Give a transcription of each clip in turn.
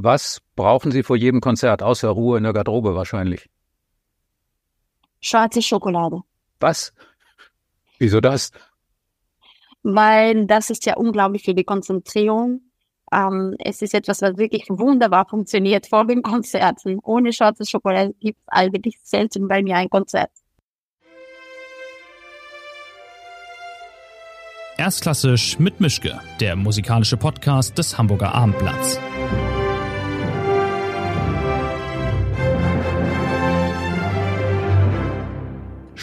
Was brauchen Sie vor jedem Konzert, außer Ruhe in der Garderobe wahrscheinlich? Schwarze Schokolade. Was? Wieso das? Weil das ist ja unglaublich für die Konzentrierung. Ähm, es ist etwas, was wirklich wunderbar funktioniert vor den Konzerten. Ohne schwarze Schokolade gibt es eigentlich selten bei mir ein Konzert. Erstklassisch mit Mischke, der musikalische Podcast des Hamburger Abendblatts.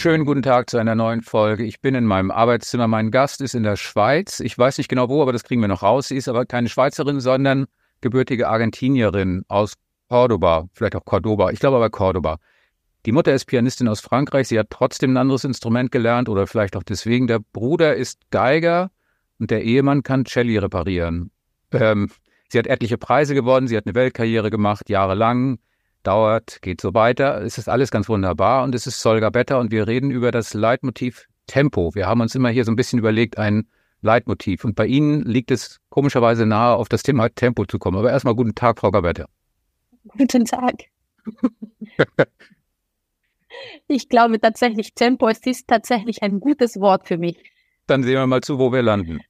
Schönen guten Tag zu einer neuen Folge. Ich bin in meinem Arbeitszimmer. Mein Gast ist in der Schweiz. Ich weiß nicht genau wo, aber das kriegen wir noch raus. Sie ist aber keine Schweizerin, sondern gebürtige Argentinierin aus Cordoba, vielleicht auch Cordoba. Ich glaube aber Cordoba. Die Mutter ist Pianistin aus Frankreich. Sie hat trotzdem ein anderes Instrument gelernt oder vielleicht auch deswegen. Der Bruder ist Geiger und der Ehemann kann Celli reparieren. Ähm, sie hat etliche Preise gewonnen. Sie hat eine Weltkarriere gemacht, jahrelang dauert, geht so weiter. Es ist alles ganz wunderbar und es ist Solga Better und wir reden über das Leitmotiv Tempo. Wir haben uns immer hier so ein bisschen überlegt, ein Leitmotiv. Und bei Ihnen liegt es komischerweise nahe, auf das Thema Tempo zu kommen. Aber erstmal guten Tag, Frau Gabetta. Guten Tag. ich glaube tatsächlich, Tempo, es ist tatsächlich ein gutes Wort für mich. Dann sehen wir mal zu, wo wir landen.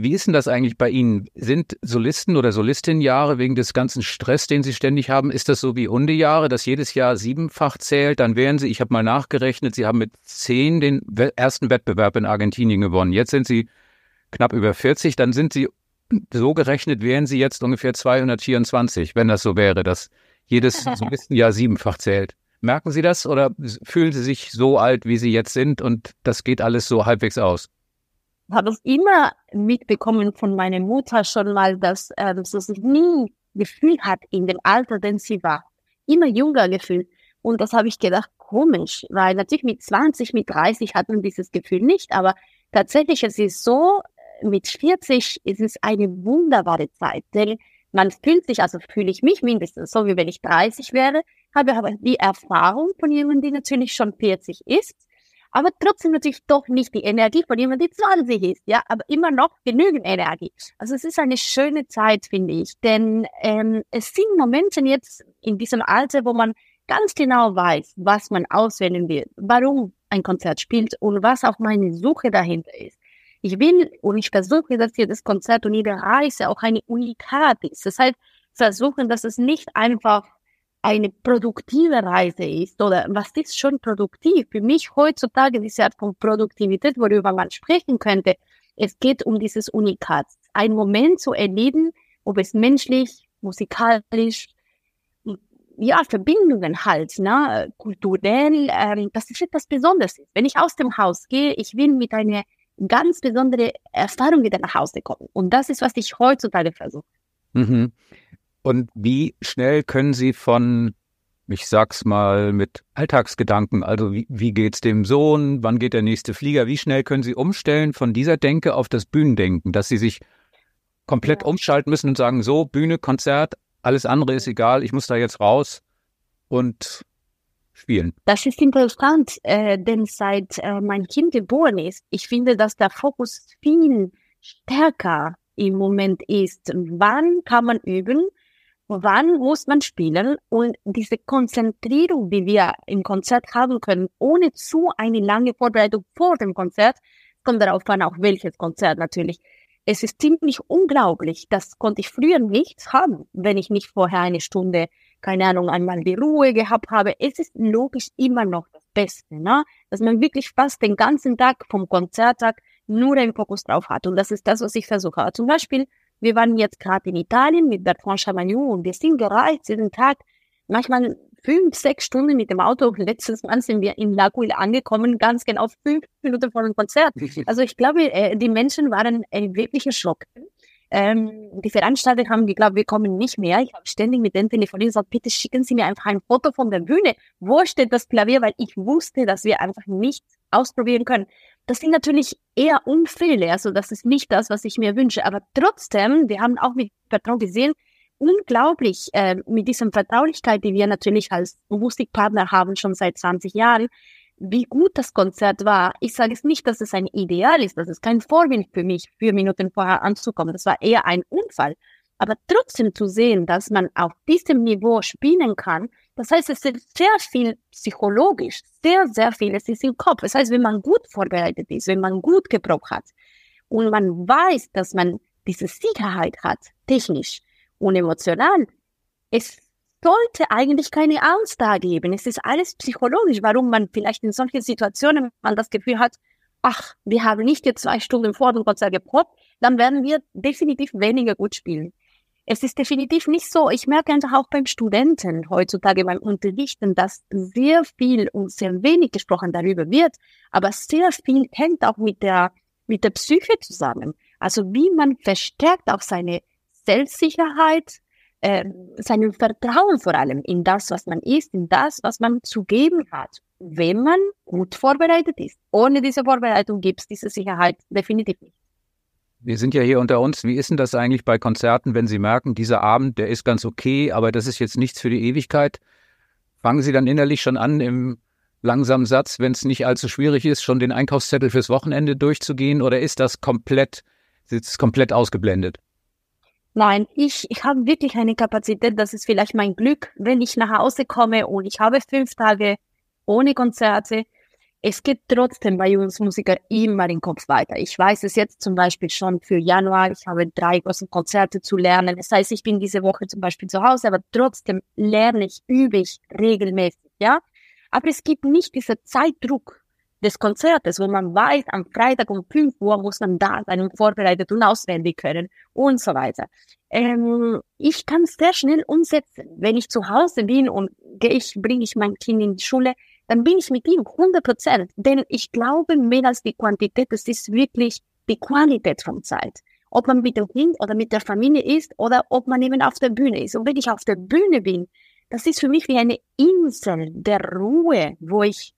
Wie ist denn das eigentlich bei Ihnen? Sind Solisten oder Solistinnenjahre wegen des ganzen Stress, den Sie ständig haben, ist das so wie Hunde-Jahre, dass jedes Jahr siebenfach zählt? Dann wären Sie, ich habe mal nachgerechnet, Sie haben mit zehn den ersten Wettbewerb in Argentinien gewonnen. Jetzt sind Sie knapp über 40, dann sind Sie so gerechnet, wären Sie jetzt ungefähr 224, wenn das so wäre, dass jedes Solistenjahr siebenfach zählt. Merken Sie das oder fühlen Sie sich so alt, wie Sie jetzt sind und das geht alles so halbwegs aus? Habe es immer mitbekommen von meiner Mutter schon mal, dass ähm, sie sich nie gefühlt hat in dem Alter, denn sie war. Immer jünger gefühlt. Und das habe ich gedacht, komisch, weil natürlich mit 20, mit 30 hat man dieses Gefühl nicht, aber tatsächlich es ist so, mit 40 ist es eine wunderbare Zeit, denn man fühlt sich, also fühle ich mich mindestens so, wie wenn ich 30 wäre, habe aber die Erfahrung von jemandem, die natürlich schon 40 ist, aber trotzdem natürlich doch nicht die Energie von jemandem, der 20 ist, ja, aber immer noch genügend Energie. Also es ist eine schöne Zeit, finde ich, denn ähm, es sind Momente jetzt in diesem Alter, wo man ganz genau weiß, was man auswählen will, warum ein Konzert spielt und was auch meine Suche dahinter ist. Ich will und ich versuche, dass jedes Konzert und jede Reise auch eine Unikat ist. Das heißt, versuchen, dass es nicht einfach eine produktive Reise ist oder was ist schon produktiv? Für mich heutzutage diese Art von Produktivität, worüber man sprechen könnte, es geht um dieses Unikat. Ein Moment zu erleben, ob es menschlich, musikalisch, ja, Verbindungen halt, ne, kulturell, ähm, das ist etwas Besonderes. Wenn ich aus dem Haus gehe, ich will mit einer ganz besonderen Erfahrung wieder nach Hause kommen. Und das ist, was ich heutzutage versuche. Mhm. Und wie schnell können Sie von, ich sag's mal, mit Alltagsgedanken, also wie, wie geht's dem Sohn, wann geht der nächste Flieger, wie schnell können Sie umstellen von dieser Denke auf das Bühnendenken, dass Sie sich komplett ja. umschalten müssen und sagen, so, Bühne, Konzert, alles andere ist egal, ich muss da jetzt raus und spielen. Das ist interessant, äh, denn seit äh, mein Kind geboren ist, ich finde, dass der Fokus viel stärker im Moment ist. Wann kann man üben? Wann muss man spielen und diese Konzentrierung, die wir im Konzert haben können, ohne zu eine lange Vorbereitung vor dem Konzert, kommt darauf an, auch welches Konzert natürlich. Es ist ziemlich unglaublich. Das konnte ich früher nicht haben, wenn ich nicht vorher eine Stunde, keine Ahnung, einmal die Ruhe gehabt habe. Es ist logisch immer noch das Beste, ne? dass man wirklich fast den ganzen Tag vom Konzerttag nur den Fokus drauf hat. Und das ist das, was ich versuche. Zum Beispiel wir waren jetzt gerade in Italien mit Bertrand Chamagnon und wir sind gereist jeden Tag, manchmal fünf, sechs Stunden mit dem Auto. Letztes Mal sind wir in Laguil angekommen, ganz genau fünf Minuten vor dem Konzert. Also ich glaube, äh, die Menschen waren wirklich geschockt. Ähm, die Veranstalter haben geglaubt, wir kommen nicht mehr. Ich habe ständig mit denen telefoniert und gesagt, bitte schicken Sie mir einfach ein Foto von der Bühne. Wo steht das Klavier? Weil ich wusste, dass wir einfach nicht ausprobieren können. Das sind natürlich eher Unfälle, also das ist nicht das, was ich mir wünsche. Aber trotzdem, wir haben auch mit Vertrauen gesehen, unglaublich äh, mit dieser Vertraulichkeit, die wir natürlich als Musikpartner haben, schon seit 20 Jahren, wie gut das Konzert war. Ich sage es nicht, dass es ein Ideal ist, das ist kein Vorwind für mich, vier Minuten vorher anzukommen. Das war eher ein Unfall. Aber trotzdem zu sehen, dass man auf diesem Niveau spielen kann, das heißt, es ist sehr viel psychologisch, sehr, sehr viel, es ist im Kopf. Das heißt, wenn man gut vorbereitet ist, wenn man gut geprobt hat und man weiß, dass man diese Sicherheit hat, technisch und emotional, es sollte eigentlich keine Angst da geben. Es ist alles psychologisch, warum man vielleicht in solchen Situationen man das Gefühl hat, ach, wir haben nicht jetzt zwei Stunden vor dem Konzert geprobt, dann werden wir definitiv weniger gut spielen. Es ist definitiv nicht so. Ich merke einfach auch beim Studenten heutzutage beim Unterrichten, dass sehr viel und sehr wenig gesprochen darüber wird, aber sehr viel hängt auch mit der, mit der Psyche zusammen. Also wie man verstärkt auch seine Selbstsicherheit, äh, seinem Vertrauen vor allem in das, was man ist, in das, was man zu geben hat, wenn man gut vorbereitet ist. Ohne diese Vorbereitung gibt es diese Sicherheit definitiv nicht. Wir sind ja hier unter uns. Wie ist denn das eigentlich bei Konzerten, wenn Sie merken, dieser Abend, der ist ganz okay, aber das ist jetzt nichts für die Ewigkeit? Fangen Sie dann innerlich schon an, im langsamen Satz, wenn es nicht allzu schwierig ist, schon den Einkaufszettel fürs Wochenende durchzugehen oder ist das komplett, ist komplett ausgeblendet? Nein, ich, ich habe wirklich eine Kapazität, das ist vielleicht mein Glück, wenn ich nach Hause komme und ich habe fünf Tage ohne Konzerte, es geht trotzdem bei uns Musiker immer den Kopf weiter. Ich weiß es jetzt zum Beispiel schon für Januar. Ich habe drei große Konzerte zu lernen. Das heißt, ich bin diese Woche zum Beispiel zu Hause, aber trotzdem lerne ich, übe ich regelmäßig, ja. Aber es gibt nicht diesen Zeitdruck des Konzertes, wo man weiß, am Freitag um 5 Uhr muss man da sein und vorbereitet und auswendig können und so weiter. Ähm, ich kann sehr schnell umsetzen. Wenn ich zu Hause bin und gehe ich, bringe ich mein Kind in die Schule, dann bin ich mit ihm 100 Prozent. Denn ich glaube, mehr als die Quantität, es ist wirklich die Qualität von Zeit. Ob man mit dem Kind oder mit der Familie ist oder ob man eben auf der Bühne ist. Und wenn ich auf der Bühne bin, das ist für mich wie eine Insel der Ruhe, wo ich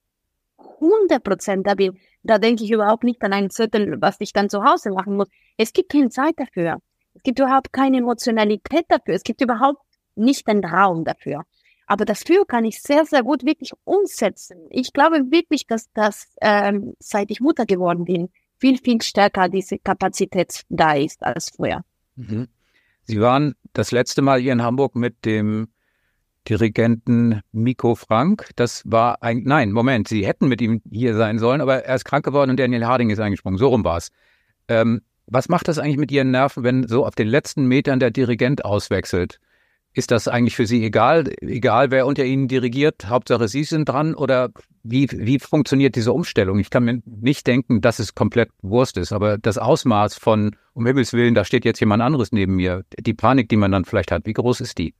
100 Prozent da bin. Da denke ich überhaupt nicht an einen Zettel, was ich dann zu Hause machen muss. Es gibt keine Zeit dafür. Es gibt überhaupt keine Emotionalität dafür. Es gibt überhaupt nicht den Raum dafür. Aber dafür kann ich sehr, sehr gut wirklich umsetzen. Ich glaube wirklich, dass das, ähm, seit ich Mutter geworden bin, viel, viel stärker diese Kapazität da ist als früher. Mhm. Sie waren das letzte Mal hier in Hamburg mit dem Dirigenten Miko Frank. Das war ein, nein, Moment, Sie hätten mit ihm hier sein sollen, aber er ist krank geworden und Daniel Harding ist eingesprungen. So rum war es. Ähm, was macht das eigentlich mit Ihren Nerven, wenn so auf den letzten Metern der Dirigent auswechselt? Ist das eigentlich für Sie egal, egal wer unter Ihnen dirigiert? Hauptsache Sie sind dran oder wie, wie funktioniert diese Umstellung? Ich kann mir nicht denken, dass es komplett Wurst ist, aber das Ausmaß von, um Himmels Willen, da steht jetzt jemand anderes neben mir, die Panik, die man dann vielleicht hat, wie groß ist die?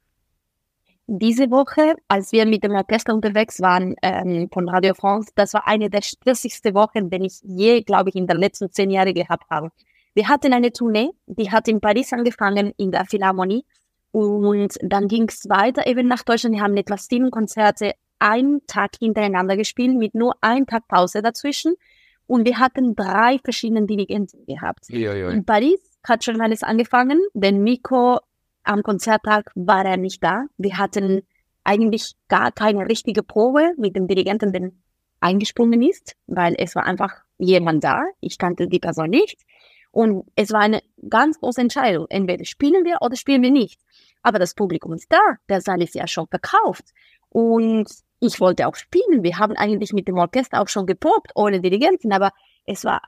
Diese Woche, als wir mit dem Orchester unterwegs waren ähm, von Radio France, das war eine der stressigsten Wochen, die ich je, glaube ich, in den letzten zehn Jahren gehabt habe. Wir hatten eine Tournee, die hat in Paris angefangen, in der Philharmonie und dann ging es weiter eben nach Deutschland. Wir haben etwa sieben Konzerte einen Tag hintereinander gespielt mit nur einem Tag Pause dazwischen. Und wir hatten drei verschiedene Dirigenten gehabt. Ja. In Paris hat schon alles angefangen, denn Miko am Konzerttag war er nicht da. Wir hatten eigentlich gar keine richtige Probe mit dem Dirigenten, der eingesprungen ist, weil es war einfach jemand da. Ich kannte die Person nicht. Und es war eine ganz große Entscheidung. Entweder spielen wir oder spielen wir nicht. Aber das Publikum ist da. Der Saal ist ja schon verkauft. Und ich wollte auch spielen. Wir haben eigentlich mit dem Orchester auch schon geprobt, ohne Dirigenten. Aber es war,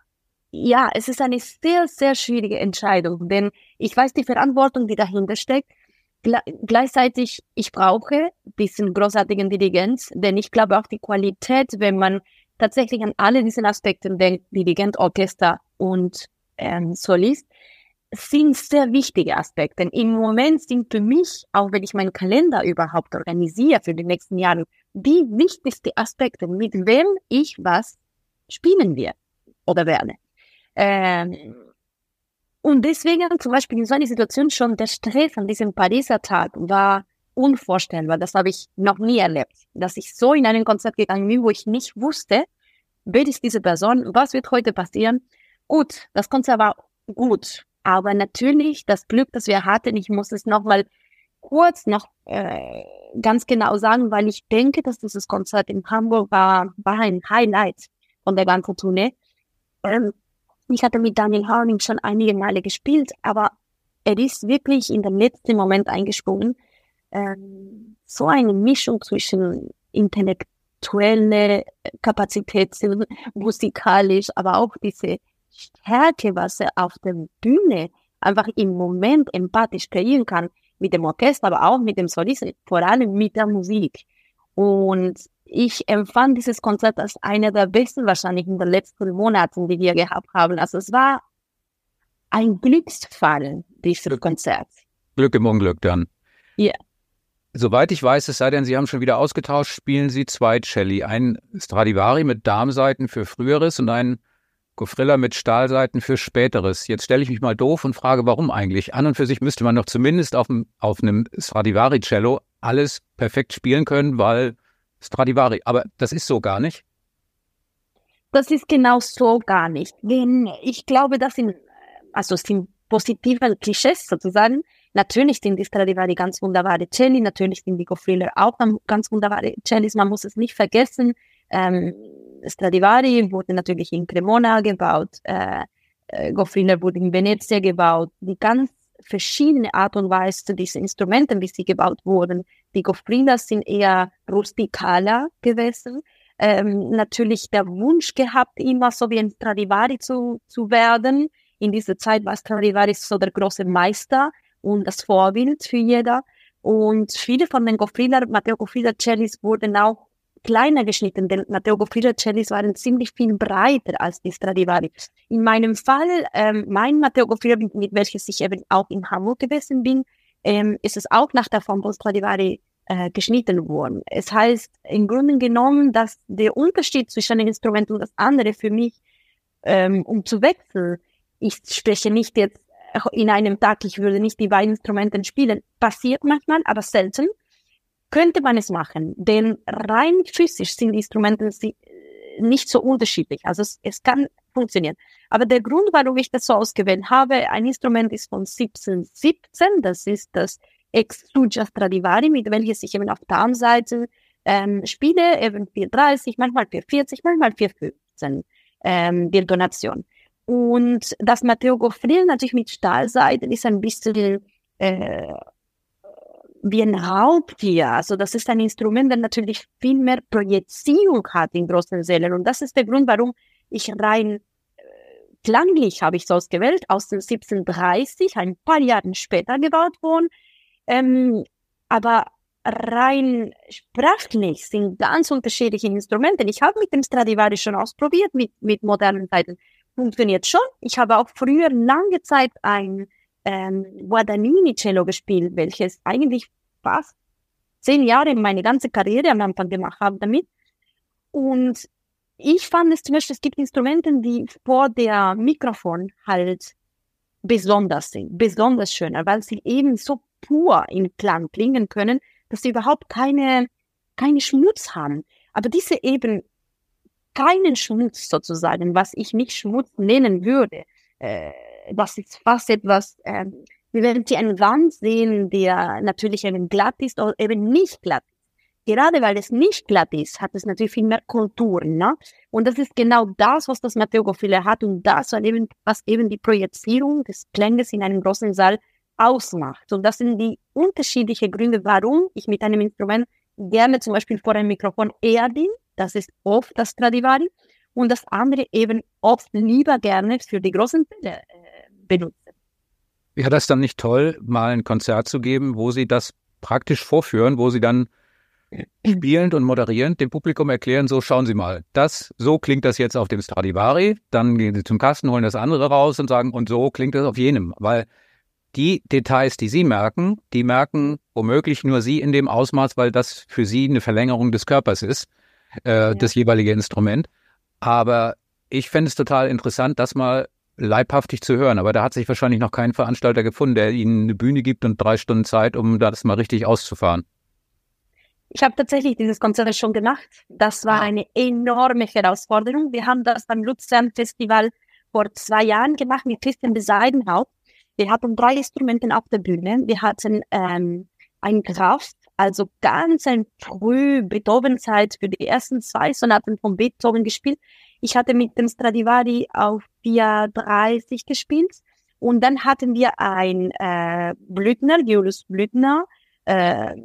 ja, es ist eine sehr, sehr schwierige Entscheidung. Denn ich weiß die Verantwortung, die dahinter steckt. Gleichzeitig, ich brauche diesen großartigen Dirigent, denn ich glaube auch die Qualität, wenn man tatsächlich an alle diesen Aspekten denkt, Dirigent, Orchester und ähm, Solist, sind sehr wichtige Aspekte. Im Moment sind für mich, auch wenn ich meinen Kalender überhaupt organisiere für die nächsten Jahre, die wichtigsten Aspekte, mit wem ich was spielen werde oder werde. Ähm, und deswegen zum Beispiel in so einer Situation schon der Stress an diesem Pariser Tag war unvorstellbar. Das habe ich noch nie erlebt, dass ich so in einen Konzert gegangen bin, wo ich nicht wusste, wer ist diese Person, was wird heute passieren. Gut, das Konzert war gut, aber natürlich das Glück, das wir hatten, ich muss es nochmal kurz noch äh, ganz genau sagen, weil ich denke, dass dieses Konzert in Hamburg war, war ein Highlight von der ganzen Tournee. Ähm, ich hatte mit Daniel Harding schon einige Male gespielt, aber er ist wirklich in den letzten Moment eingesprungen. Ähm, so eine Mischung zwischen intellektuelle Kapazität, musikalisch, aber auch diese Stärke, was er auf der Bühne einfach im Moment empathisch kreieren kann, mit dem Orchester, aber auch mit dem Solisten, vor allem mit der Musik. Und ich empfand dieses Konzert als einer der besten wahrscheinlich in den letzten Monaten, die wir gehabt haben. Also es war ein Glücksfall, dieses Glück, Konzert. Glück im Unglück dann. Ja. Soweit ich weiß, es sei denn, Sie haben schon wieder ausgetauscht, spielen Sie zwei Celli. Ein Stradivari mit Darmseiten für Früheres und ein Gofrilla mit Stahlseiten für Späteres. Jetzt stelle ich mich mal doof und frage, warum eigentlich? An und für sich müsste man doch zumindest auf, auf einem Stradivari-Cello alles perfekt spielen können, weil Stradivari. Aber das ist so gar nicht. Das ist genau so gar nicht. Ich glaube, das sind, also sind positive Klischees sozusagen. Natürlich sind die Stradivari ganz wunderbare Celli, natürlich sind die Gofriller auch ganz wunderbare Cellis. Man muss es nicht vergessen. Ähm, Stradivari wurde natürlich in Cremona gebaut, äh, äh Goffriner wurde in Venezia gebaut. Die ganz verschiedene Art und Weise diese Instrumente, wie sie gebaut wurden. Die Goffriner sind eher rustikaler gewesen. Ähm, natürlich der Wunsch gehabt, immer so wie ein Stradivari zu, zu werden. In dieser Zeit war Stradivari so der große Meister und das Vorbild für jeder. Und viele von den Goffriner, Matteo Goffriner Cellis wurden auch kleiner geschnitten, denn Matteo Goffrida Cellis waren ziemlich viel breiter als die Stradivari. In meinem Fall, ähm, mein Matteo Goffrida, mit welches ich eben auch in Hamburg gewesen bin, ähm, ist es auch nach der Form von Stradivari äh, geschnitten worden. Es heißt im Grunde genommen, dass der Unterschied zwischen einem Instrument und das andere für mich, ähm, um zu wechseln, ich spreche nicht jetzt in einem Tag, ich würde nicht die beiden Instrumente spielen, passiert manchmal, aber selten könnte man es machen, denn rein physisch sind die Instrumente nicht so unterschiedlich. Also es, es kann funktionieren. Aber der Grund, warum ich das so ausgewählt habe, ein Instrument ist von 1717, das ist das Exugia Stradivari, mit welches ich eben auf der Darmseite ähm, spiele, eben 430, manchmal 440, manchmal 415 ähm, die Intonation. Und das Matteo Goffril natürlich mit Stahlseiten ist ein bisschen äh, wie ein Raubtier. Also das ist ein Instrument, das natürlich viel mehr Projizierung hat in großen Sälen. Und das ist der Grund, warum ich rein äh, klanglich habe ich es ausgewählt, aus dem 1730, ein paar Jahre später gebaut worden. Ähm, aber rein sprachlich sind ganz unterschiedliche Instrumente. Ich habe mit dem Stradivari schon ausprobiert, mit, mit modernen Zeiten. Funktioniert schon. Ich habe auch früher lange Zeit ein ähm, Guadagnini Cello gespielt, welches eigentlich fast zehn Jahre meine ganze Karriere am Anfang gemacht habe damit. Und ich fand es zum Beispiel, es gibt Instrumente, die vor der Mikrofon halt besonders sind, besonders schöner, weil sie eben so pur im Klang klingen können, dass sie überhaupt keine, keine Schmutz haben. Aber diese eben keinen Schmutz sozusagen, was ich nicht Schmutz nennen würde, äh, das ist fast etwas, äh, wie wenn Sie einen Wand sehen, der natürlich eben glatt ist oder eben nicht glatt. Gerade weil es nicht glatt ist, hat es natürlich viel mehr Konturen. Ne? Und das ist genau das, was das Matteo Goffile hat und das, was eben, die Projizierung des Klanges in einem großen Saal ausmacht. Und das sind die unterschiedlichen Gründe, warum ich mit einem Instrument gerne zum Beispiel vor einem Mikrofon eher bin. Das ist oft das Stradivari. Und das andere eben oft lieber gerne für die großen Fälle benutze. Wäre das dann nicht toll, mal ein Konzert zu geben, wo Sie das praktisch vorführen, wo Sie dann spielend und moderierend dem Publikum erklären, so schauen Sie mal, das, so klingt das jetzt auf dem Stradivari, dann gehen Sie zum Kasten, holen das andere raus und sagen, und so klingt das auf jenem, weil die Details, die Sie merken, die merken womöglich nur Sie in dem Ausmaß, weil das für Sie eine Verlängerung des Körpers ist, äh, ja. das jeweilige Instrument. Aber ich fände es total interessant, das mal leibhaftig zu hören. Aber da hat sich wahrscheinlich noch kein Veranstalter gefunden, der Ihnen eine Bühne gibt und drei Stunden Zeit, um das mal richtig auszufahren. Ich habe tatsächlich dieses Konzert schon gemacht. Das war eine enorme Herausforderung. Wir haben das beim Luzern Festival vor zwei Jahren gemacht mit Christian Beseidenhaupt. Wir hatten drei Instrumente auf der Bühne. Wir hatten ähm, ein Kraft, also ganz ein früh Beethoven-Zeit für die ersten zwei Sonaten von Beethoven gespielt. Ich hatte mit dem Stradivari auf 430 gespielt Und dann hatten wir ein äh, Blüthner, Julius Blüthner, äh,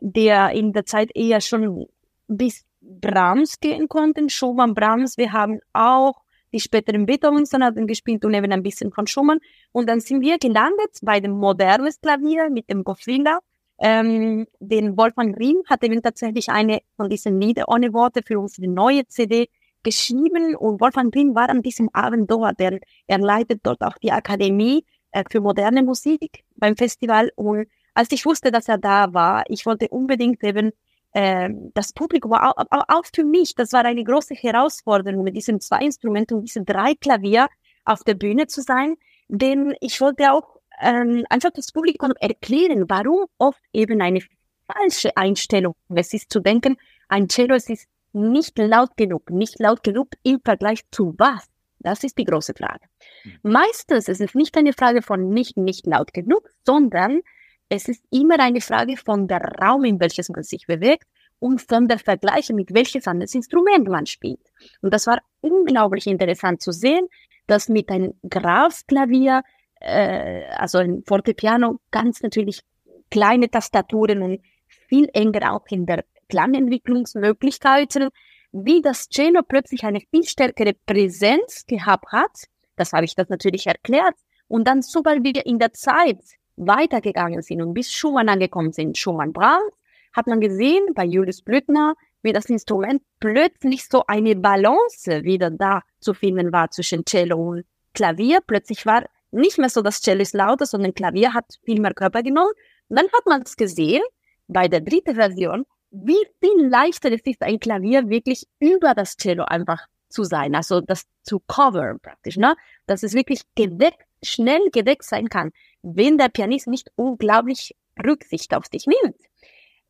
der in der Zeit eher schon bis Brahms gehen konnte, Schumann, Brahms. Wir haben auch die späteren Beethoven-Sonaten gespielt und eben ein bisschen von Schumann. Und dann sind wir gelandet bei dem modernen Klavier mit dem Goffrilla. Ähm, den Wolfgang Riem hat eben tatsächlich eine von diesen Lieder ohne Worte für unsere neue CD geschrieben. Und Wolfgang Riem war an diesem Abend dort. Er, er leitet dort auch die Akademie äh, für moderne Musik beim Festival. Und als ich wusste, dass er da war, ich wollte unbedingt eben äh, das Publikum, auch, auch für mich, das war eine große Herausforderung, mit diesen zwei Instrumenten diesen drei Klavier auf der Bühne zu sein, denn ich wollte auch ähm, einfach das Publikum erklären, warum oft eben eine falsche Einstellung es ist zu denken, ein Cello es ist nicht laut genug, nicht laut genug im Vergleich zu was? Das ist die große Frage. Mhm. Meistens ist es nicht eine Frage von nicht, nicht laut genug, sondern es ist immer eine Frage von der Raum, in welches man sich bewegt und von der Vergleiche, mit welches anderes Instrument man spielt. Und das war unglaublich interessant zu sehen, dass mit einem Grafklavier, äh, also ein Fortepiano, ganz natürlich kleine Tastaturen und viel enger auch in der Klangentwicklungsmöglichkeiten, wie das Cello plötzlich eine viel stärkere Präsenz gehabt hat. Das habe ich das natürlich erklärt. Und dann, sobald wir in der Zeit weitergegangen sind und bis Schumann angekommen sind, Schumann Brahms, hat man gesehen bei Julius Blüthner, wie das Instrument plötzlich so eine Balance wieder da zu finden war zwischen Cello und Klavier. Plötzlich war nicht mehr so, das Cello ist lauter, sondern Klavier hat viel mehr Körper genommen. Und dann hat man es gesehen, bei der dritten Version, wie viel leichter es ist, ein Klavier wirklich über das Cello einfach zu sein, also das zu cover praktisch, ne? Dass es wirklich gedeckt, schnell gedeckt sein kann wenn der Pianist nicht unglaublich Rücksicht auf sich nimmt.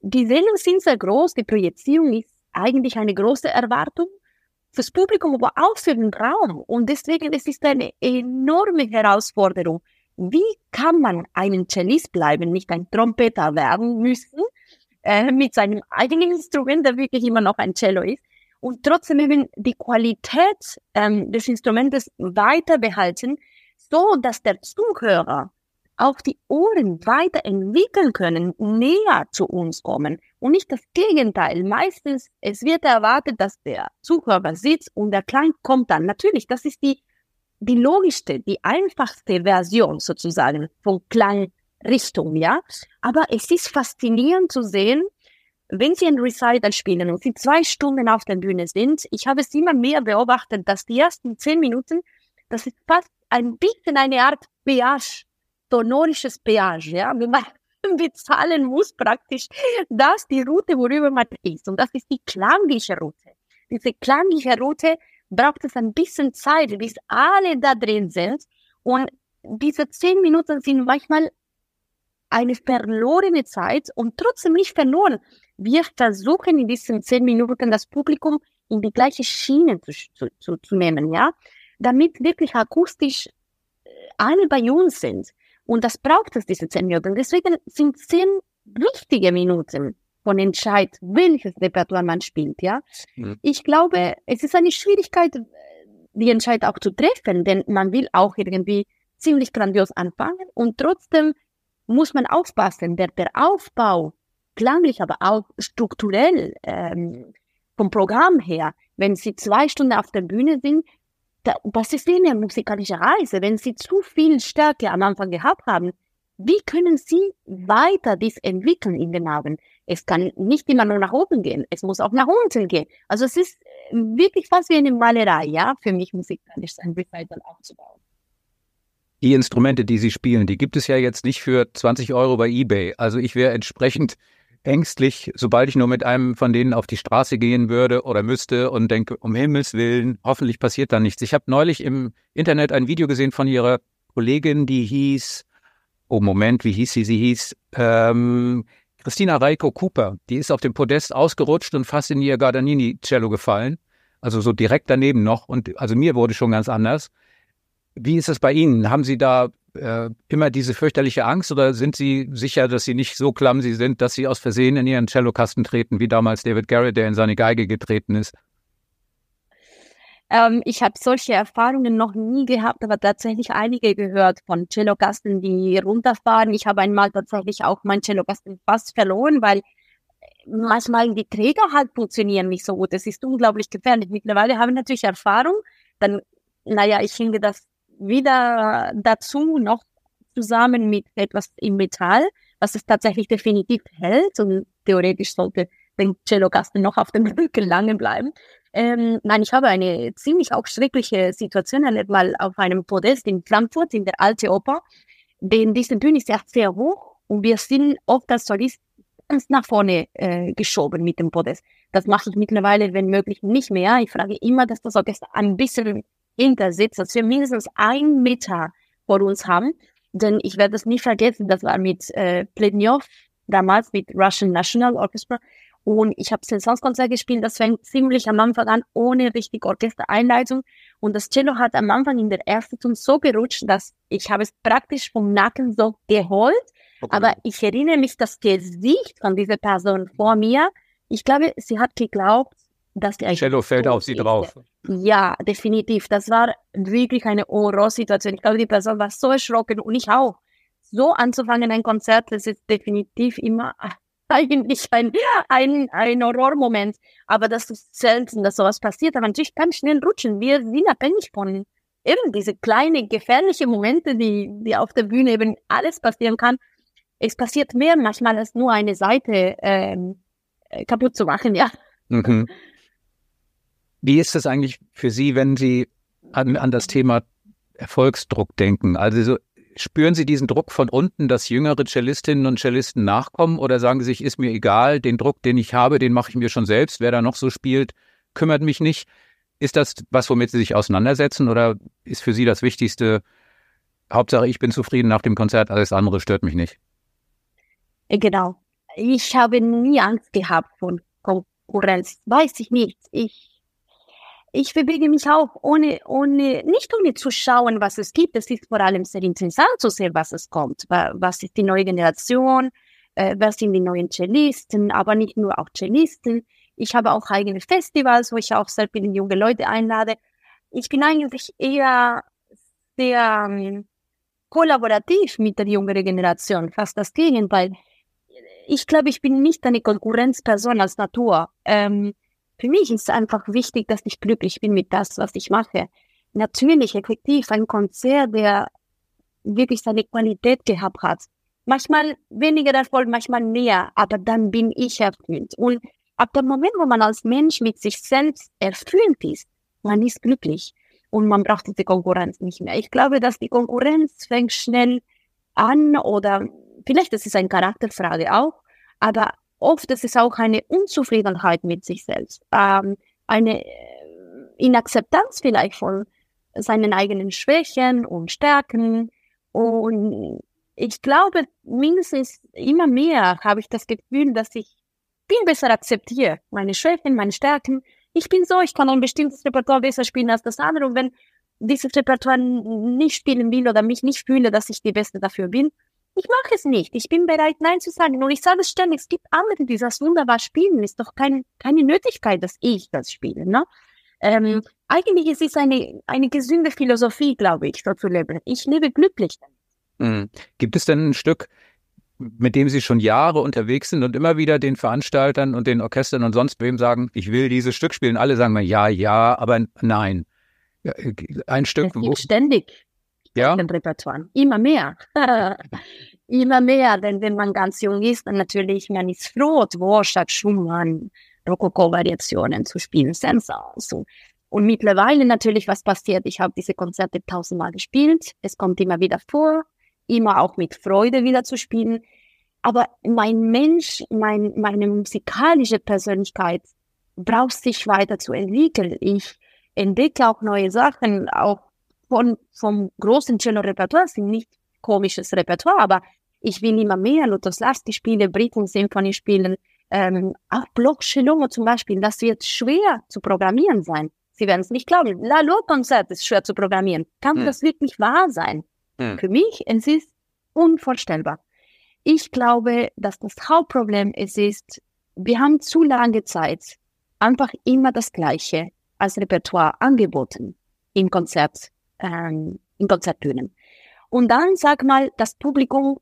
Die Sendungen sind sehr groß, die Projizierung ist eigentlich eine große Erwartung fürs Publikum, aber auch für den Raum. Und deswegen es ist eine enorme Herausforderung. Wie kann man einen Cellist bleiben, nicht ein Trompeter werden müssen, äh, mit seinem eigenen Instrument, der wirklich immer noch ein Cello ist, und trotzdem eben die Qualität ähm, des Instrumentes weiter behalten, so dass der Zuhörer auch die Ohren weiterentwickeln können, näher zu uns kommen und nicht das Gegenteil. Meistens, es wird erwartet, dass der Zuhörer sitzt und der Klang kommt dann. Natürlich, das ist die, die logischste, die einfachste Version sozusagen von Klangrichtung, ja. Aber es ist faszinierend zu sehen, wenn Sie ein Recital spielen und Sie zwei Stunden auf der Bühne sind, ich habe es immer mehr beobachtet, dass die ersten zehn Minuten, das ist fast ein bisschen eine Art Beage sonorisches Peage, ja, wenn man bezahlen muss praktisch, das die Route, worüber man ist. Und das ist die klangliche Route. Diese klangliche Route braucht es ein bisschen Zeit, bis alle da drin sind. Und diese zehn Minuten sind manchmal eine verlorene Zeit und trotzdem nicht verloren. Wir versuchen in diesen zehn Minuten das Publikum in die gleiche Schiene zu, zu, zu nehmen, ja, damit wirklich akustisch alle bei uns sind. Und das braucht es, diese zehn Minuten. Deswegen sind zehn wichtige Minuten von Entscheid, welches Repertoire man spielt, ja. Mhm. Ich glaube, es ist eine Schwierigkeit, die Entscheid auch zu treffen, denn man will auch irgendwie ziemlich grandios anfangen und trotzdem muss man aufpassen, der, der Aufbau, klanglich, aber auch strukturell, ähm, vom Programm her, wenn Sie zwei Stunden auf der Bühne sind, was ist denn eine musikalische Reise? Wenn Sie zu viel Stärke am Anfang gehabt haben, wie können Sie weiter dies entwickeln in den Augen? Es kann nicht immer nur nach oben gehen, es muss auch nach unten gehen. Also es ist wirklich fast wie eine Malerei, ja, für mich musikalisch ein Recital aufzubauen. Die Instrumente, die Sie spielen, die gibt es ja jetzt nicht für 20 Euro bei eBay. Also ich wäre entsprechend ängstlich, sobald ich nur mit einem von denen auf die Straße gehen würde oder müsste und denke, um Himmels Willen, hoffentlich passiert da nichts. Ich habe neulich im Internet ein Video gesehen von ihrer Kollegin, die hieß, oh Moment, wie hieß sie? Sie hieß ähm, Christina Reiko Cooper. Die ist auf dem Podest ausgerutscht und fast in ihr Gardanini-Cello gefallen. Also so direkt daneben noch. Und also mir wurde schon ganz anders. Wie ist es bei Ihnen? Haben Sie da äh, immer diese fürchterliche Angst oder sind Sie sicher, dass Sie nicht so clumsy sind, dass Sie aus Versehen in Ihren Cellokasten treten, wie damals David Garrett, der in seine Geige getreten ist? Ähm, ich habe solche Erfahrungen noch nie gehabt, aber tatsächlich einige gehört von Cellogasten, die runterfahren. Ich habe einmal tatsächlich auch mein Cellogasten fast verloren, weil manchmal die Träger halt funktionieren nicht so gut. Das ist unglaublich gefährlich. Mittlerweile habe ich natürlich Erfahrung. Dann, naja, ich hänge das wieder dazu noch zusammen mit etwas im Metall, was es tatsächlich definitiv hält und theoretisch sollte den Cellogasten noch auf dem Rücken lange bleiben. Ähm, nein, ich habe eine ziemlich auch schreckliche Situation erlebt, mal auf einem Podest in Frankfurt in der Alte Oper. Denn diese Bühne ist ja sehr hoch und wir sind oft als Solist ganz nach vorne äh, geschoben mit dem Podest. Das mache ich mittlerweile, wenn möglich, nicht mehr. Ich frage immer, dass das Orchester ein bisschen hinter sitzt, dass wir mindestens ein Meter vor uns haben. Denn ich werde das nie vergessen, das war mit äh, Plednyov, damals mit Russian National Orchestra. Und ich habe Sensationskonzert gespielt, das fängt ziemlich am Anfang an, ohne richtig Orchestereinleitung. Und das Cello hat am Anfang in der ersten Ton so gerutscht, dass ich habe es praktisch vom Nacken so geholt. Okay. Aber ich erinnere mich das Gesicht von dieser Person vor mir. Ich glaube, sie hat geglaubt, dass der Cello fällt auf sie drauf. Ja, definitiv. Das war wirklich eine Horrorsituation. Ich glaube, die Person war so erschrocken und ich auch. So anzufangen ein Konzert, das ist definitiv immer eigentlich ein, ein, ein Horrormoment. Aber das ist selten, dass sowas passiert. Aber natürlich kann schnell rutschen. Wir sind abhängig von eben diese kleinen gefährlichen Momente, die, die auf der Bühne eben alles passieren kann. Es passiert mehr manchmal als nur eine Seite ähm, äh, kaputt zu machen, ja. Mhm. Wie ist das eigentlich für Sie, wenn Sie an, an das Thema Erfolgsdruck denken? Also so, spüren Sie diesen Druck von unten, dass jüngere Cellistinnen und Cellisten nachkommen oder sagen Sie sich, ist mir egal, den Druck, den ich habe, den mache ich mir schon selbst, wer da noch so spielt, kümmert mich nicht. Ist das was, womit Sie sich auseinandersetzen oder ist für Sie das Wichtigste, Hauptsache ich bin zufrieden nach dem Konzert, alles andere stört mich nicht? Äh, genau. Ich habe nie Angst gehabt von Konkurrenz. Weiß ich nicht. Ich ich bewege mich auch ohne, ohne, nicht ohne zu schauen, was es gibt. Es ist vor allem sehr interessant zu sehen, was es kommt. Was ist die neue Generation? Äh, wer sind die neuen Cellisten? Aber nicht nur auch Cellisten. Ich habe auch eigene Festivals, wo ich auch sehr viele junge Leute einlade. Ich bin eigentlich eher sehr ähm, kollaborativ mit der jüngeren Generation, fast das Gegenteil. Ich glaube, ich bin nicht eine Konkurrenzperson als Natur. Ähm, für mich ist einfach wichtig, dass ich glücklich bin mit das, was ich mache. Natürlich, effektiv, ein Konzert, der wirklich seine Qualität gehabt hat. Manchmal weniger Erfolg, manchmal mehr, aber dann bin ich erfüllt. Und ab dem Moment, wo man als Mensch mit sich selbst erfüllt ist, man ist glücklich und man braucht diese Konkurrenz nicht mehr. Ich glaube, dass die Konkurrenz fängt schnell an oder vielleicht das ist eine Charakterfrage auch, aber oft ist es auch eine Unzufriedenheit mit sich selbst, ähm, eine äh, Inakzeptanz vielleicht von seinen eigenen Schwächen und Stärken. Und ich glaube, mindestens immer mehr habe ich das Gefühl, dass ich viel besser akzeptiere. Meine Schwächen, meine Stärken. Ich bin so, ich kann ein bestimmtes Repertoire besser spielen als das andere. Und wenn dieses Repertoire nicht spielen will oder mich nicht fühle, dass ich die Beste dafür bin, ich mache es nicht. Ich bin bereit, Nein zu sagen. Und ich sage es ständig, es gibt andere, die das wunderbar spielen. Es ist doch kein, keine Nötigkeit, dass ich das spiele. Ne? Ähm, mhm. eigentlich ist es eine, eine gesunde Philosophie, glaube ich, so zu leben. Ich lebe glücklich. Mhm. Gibt es denn ein Stück, mit dem Sie schon Jahre unterwegs sind und immer wieder den Veranstaltern und den Orchestern und sonst wem sagen, ich will dieses Stück spielen? Alle sagen mir ja, ja, aber nein. Ein Stück. wo, ständig ja. den Repertoire. Immer mehr. Immer mehr, denn wenn man ganz jung ist, dann natürlich, man ist froh, Dvorak, Schumann, Rokoko-Variationen zu spielen, Sensors. So. Und mittlerweile natürlich, was passiert? Ich habe diese Konzerte tausendmal gespielt. Es kommt immer wieder vor, immer auch mit Freude wieder zu spielen. Aber mein Mensch, mein, meine musikalische Persönlichkeit braucht sich weiter zu entwickeln. Ich entdecke auch neue Sachen, auch von, vom großen Cello-Repertoire, sind nicht komisches Repertoire, aber ich will immer mehr Lutoslavski spielen, Britten-Symphonie spielen, ähm, auch Block Cello zum Beispiel, das wird schwer zu programmieren sein. Sie werden es nicht glauben. La Konzert ist schwer zu programmieren. Kann hm. das wirklich wahr sein? Hm. Für mich, es ist unvorstellbar. Ich glaube, dass das Hauptproblem es ist, wir haben zu lange Zeit einfach immer das Gleiche als Repertoire angeboten im Konzert, ähm, in Konzertbühnen. Und dann sag mal, das Publikum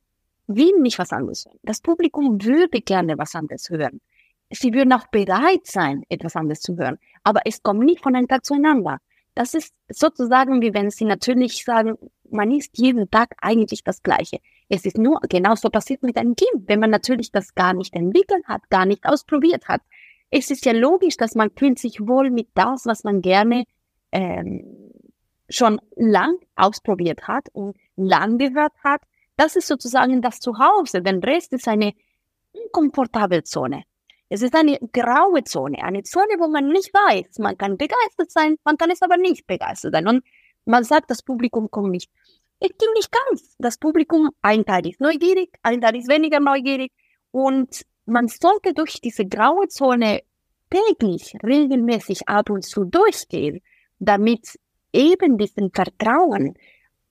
will nicht was anderes hören. Das Publikum würde gerne was anderes hören. Sie würden auch bereit sein, etwas anderes zu hören. Aber es kommt nicht von einem Tag zueinander. Das ist sozusagen wie wenn Sie natürlich sagen, man isst jeden Tag eigentlich das Gleiche. Es ist nur genauso passiert mit einem Kind, wenn man natürlich das gar nicht entwickelt hat, gar nicht ausprobiert hat. Es ist ja logisch, dass man fühlt sich wohl mit das, was man gerne ähm, schon lang ausprobiert hat und lang gehört hat. Das ist sozusagen das Zuhause. Den Rest ist eine unkomfortable Zone. Es ist eine graue Zone, eine Zone, wo man nicht weiß. Man kann begeistert sein, man kann es aber nicht begeistert sein. Und man sagt, das Publikum kommt nicht. Es stimmt nicht ganz. Das Publikum, ein Teil ist neugierig, ein Teil ist weniger neugierig. Und man sollte durch diese graue Zone täglich, regelmäßig ab und zu durchgehen, damit eben diesen Vertrauen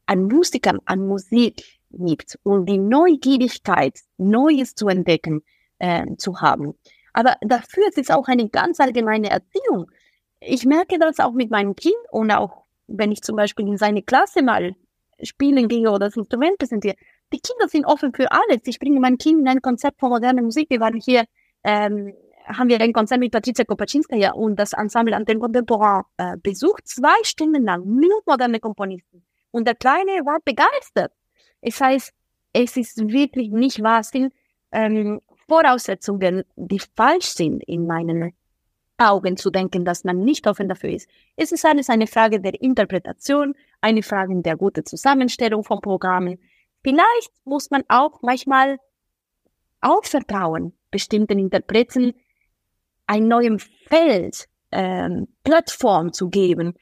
an Musikern, an Musik gibt und die Neugierigkeit, Neues zu entdecken, äh, zu haben. Aber dafür ist es auch eine ganz allgemeine Erziehung. Ich merke das auch mit meinem Kind und auch wenn ich zum Beispiel in seine Klasse mal spielen gehe oder das Instrument präsentiere. Die Kinder sind offen für alles. Ich bringe mein Kind in ein Konzept von moderner Musik. Wir waren hier, ähm, haben wir ein Konzert mit Patricia Kopaczynskaja und das Ensemble Antenne Contemporain äh, besucht, zwei Stunden lang, nur moderne Komponisten. Und der Kleine war begeistert. Es heißt, es ist wirklich nicht wahr, sind ähm, Voraussetzungen, die falsch sind in meinen Augen zu denken, dass man nicht offen dafür ist. Es ist alles eine Frage der Interpretation, eine Frage der guten Zusammenstellung von Programmen. Vielleicht muss man auch manchmal auch vertrauen, bestimmten Interpreten ein neues Feld, ähm, Plattform zu geben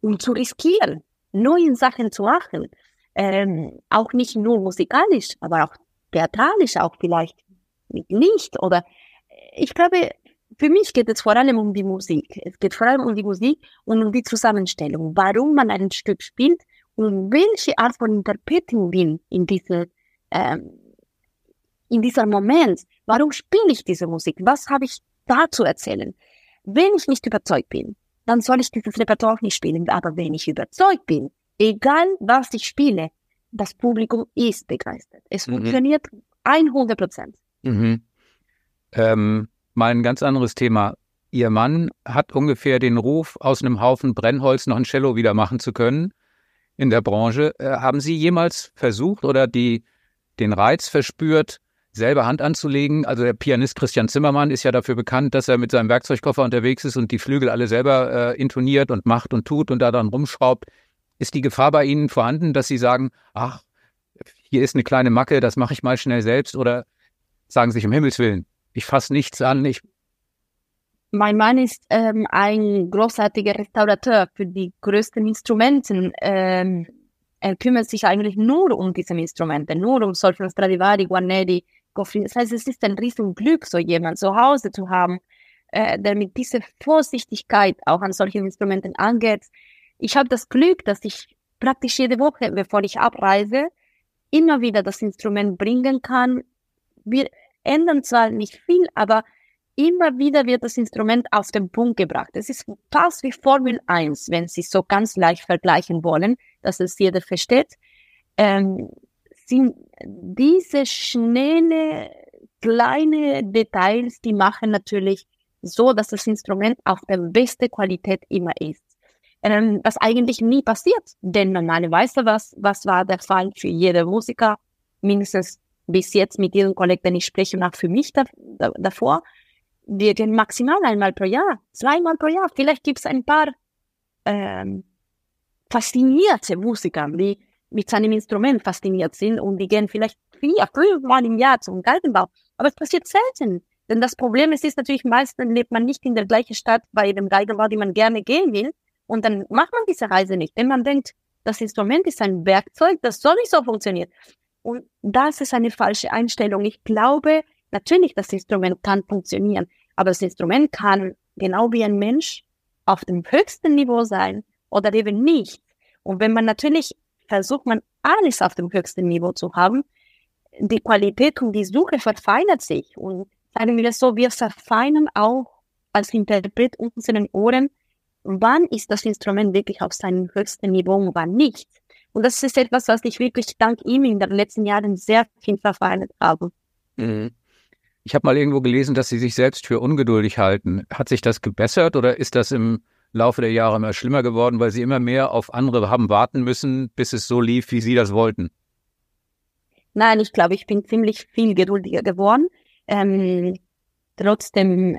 und zu riskieren, neue Sachen zu machen. Ähm, auch nicht nur musikalisch, aber auch theatralisch, auch vielleicht mit Licht oder ich glaube, für mich geht es vor allem um die Musik. Es geht vor allem um die Musik und um die Zusammenstellung. Warum man ein Stück spielt und welche Art von Interpreting bin in diese, ähm, in dieser Moment. Warum spiele ich diese Musik? Was habe ich da zu erzählen? Wenn ich nicht überzeugt bin, dann soll ich dieses Repertoire auch nicht spielen. Aber wenn ich überzeugt bin, egal was ich spiele, das Publikum ist begeistert. Es mhm. funktioniert 100 Prozent. Mhm. Ähm, Mal ein ganz anderes Thema. Ihr Mann hat ungefähr den Ruf, aus einem Haufen Brennholz noch ein Cello wieder machen zu können in der Branche. Äh, haben Sie jemals versucht oder die, den Reiz verspürt, selber Hand anzulegen? Also der Pianist Christian Zimmermann ist ja dafür bekannt, dass er mit seinem Werkzeugkoffer unterwegs ist und die Flügel alle selber äh, intoniert und macht und tut und da dann rumschraubt. Ist die Gefahr bei Ihnen vorhanden, dass Sie sagen, ach, hier ist eine kleine Macke, das mache ich mal schnell selbst oder sagen Sie sich um Himmels Willen, ich fasse nichts an. Ich mein Mann ist ähm, ein großartiger Restaurateur für die größten Instrumenten. Ähm, er kümmert sich eigentlich nur um diese Instrumente, nur um solche Stradivari, Guarneri, Goffin. Das heißt, es ist ein Riesenglück, so jemand zu Hause zu haben, äh, der mit dieser Vorsichtigkeit auch an solchen Instrumenten angeht. Ich habe das Glück, dass ich praktisch jede Woche, bevor ich abreise, immer wieder das Instrument bringen kann. Wir, ändern zwar nicht viel, aber immer wieder wird das Instrument auf den Punkt gebracht. Es ist fast wie Formel 1, wenn Sie so ganz leicht vergleichen wollen, dass es jeder versteht. Ähm, sind diese schnelle, kleine Details, die machen natürlich so, dass das Instrument auf der beste Qualität immer ist. Ähm, was eigentlich nie passiert, denn normalerweise was, was war der Fall für jede Musiker? Mindestens bis jetzt mit jedem Kollegen, den ich spreche, und auch für mich da, da, davor, wir gehen maximal einmal pro Jahr, zweimal pro Jahr. Vielleicht gibt es ein paar ähm, faszinierte Musiker, die mit seinem Instrument fasziniert sind und die gehen vielleicht vier, fünf Mal im Jahr zum Galgenbau. Aber es passiert selten. Denn das Problem ist, ist natürlich, meistens lebt man nicht in der gleichen Stadt bei dem Geigenbau, die man gerne gehen will. Und dann macht man diese Reise nicht. Wenn man denkt, das Instrument ist ein Werkzeug, das soll nicht so funktionieren. Und das ist eine falsche Einstellung. Ich glaube, natürlich, das Instrument kann funktionieren, aber das Instrument kann genau wie ein Mensch auf dem höchsten Niveau sein oder eben nicht. Und wenn man natürlich versucht, man alles auf dem höchsten Niveau zu haben, die Qualität und die Suche verfeinert sich. Und sagen wir so, wir verfeinern auch als Interpret unseren Ohren wann ist das Instrument wirklich auf seinem höchsten Niveau und wann nicht. Und das ist etwas, was ich wirklich dank ihm in den letzten Jahren sehr viel verfeinert habe. Mhm. Ich habe mal irgendwo gelesen, dass Sie sich selbst für ungeduldig halten. Hat sich das gebessert oder ist das im Laufe der Jahre immer schlimmer geworden, weil Sie immer mehr auf andere haben warten müssen, bis es so lief, wie Sie das wollten? Nein, ich glaube, ich bin ziemlich viel geduldiger geworden. Ähm, trotzdem,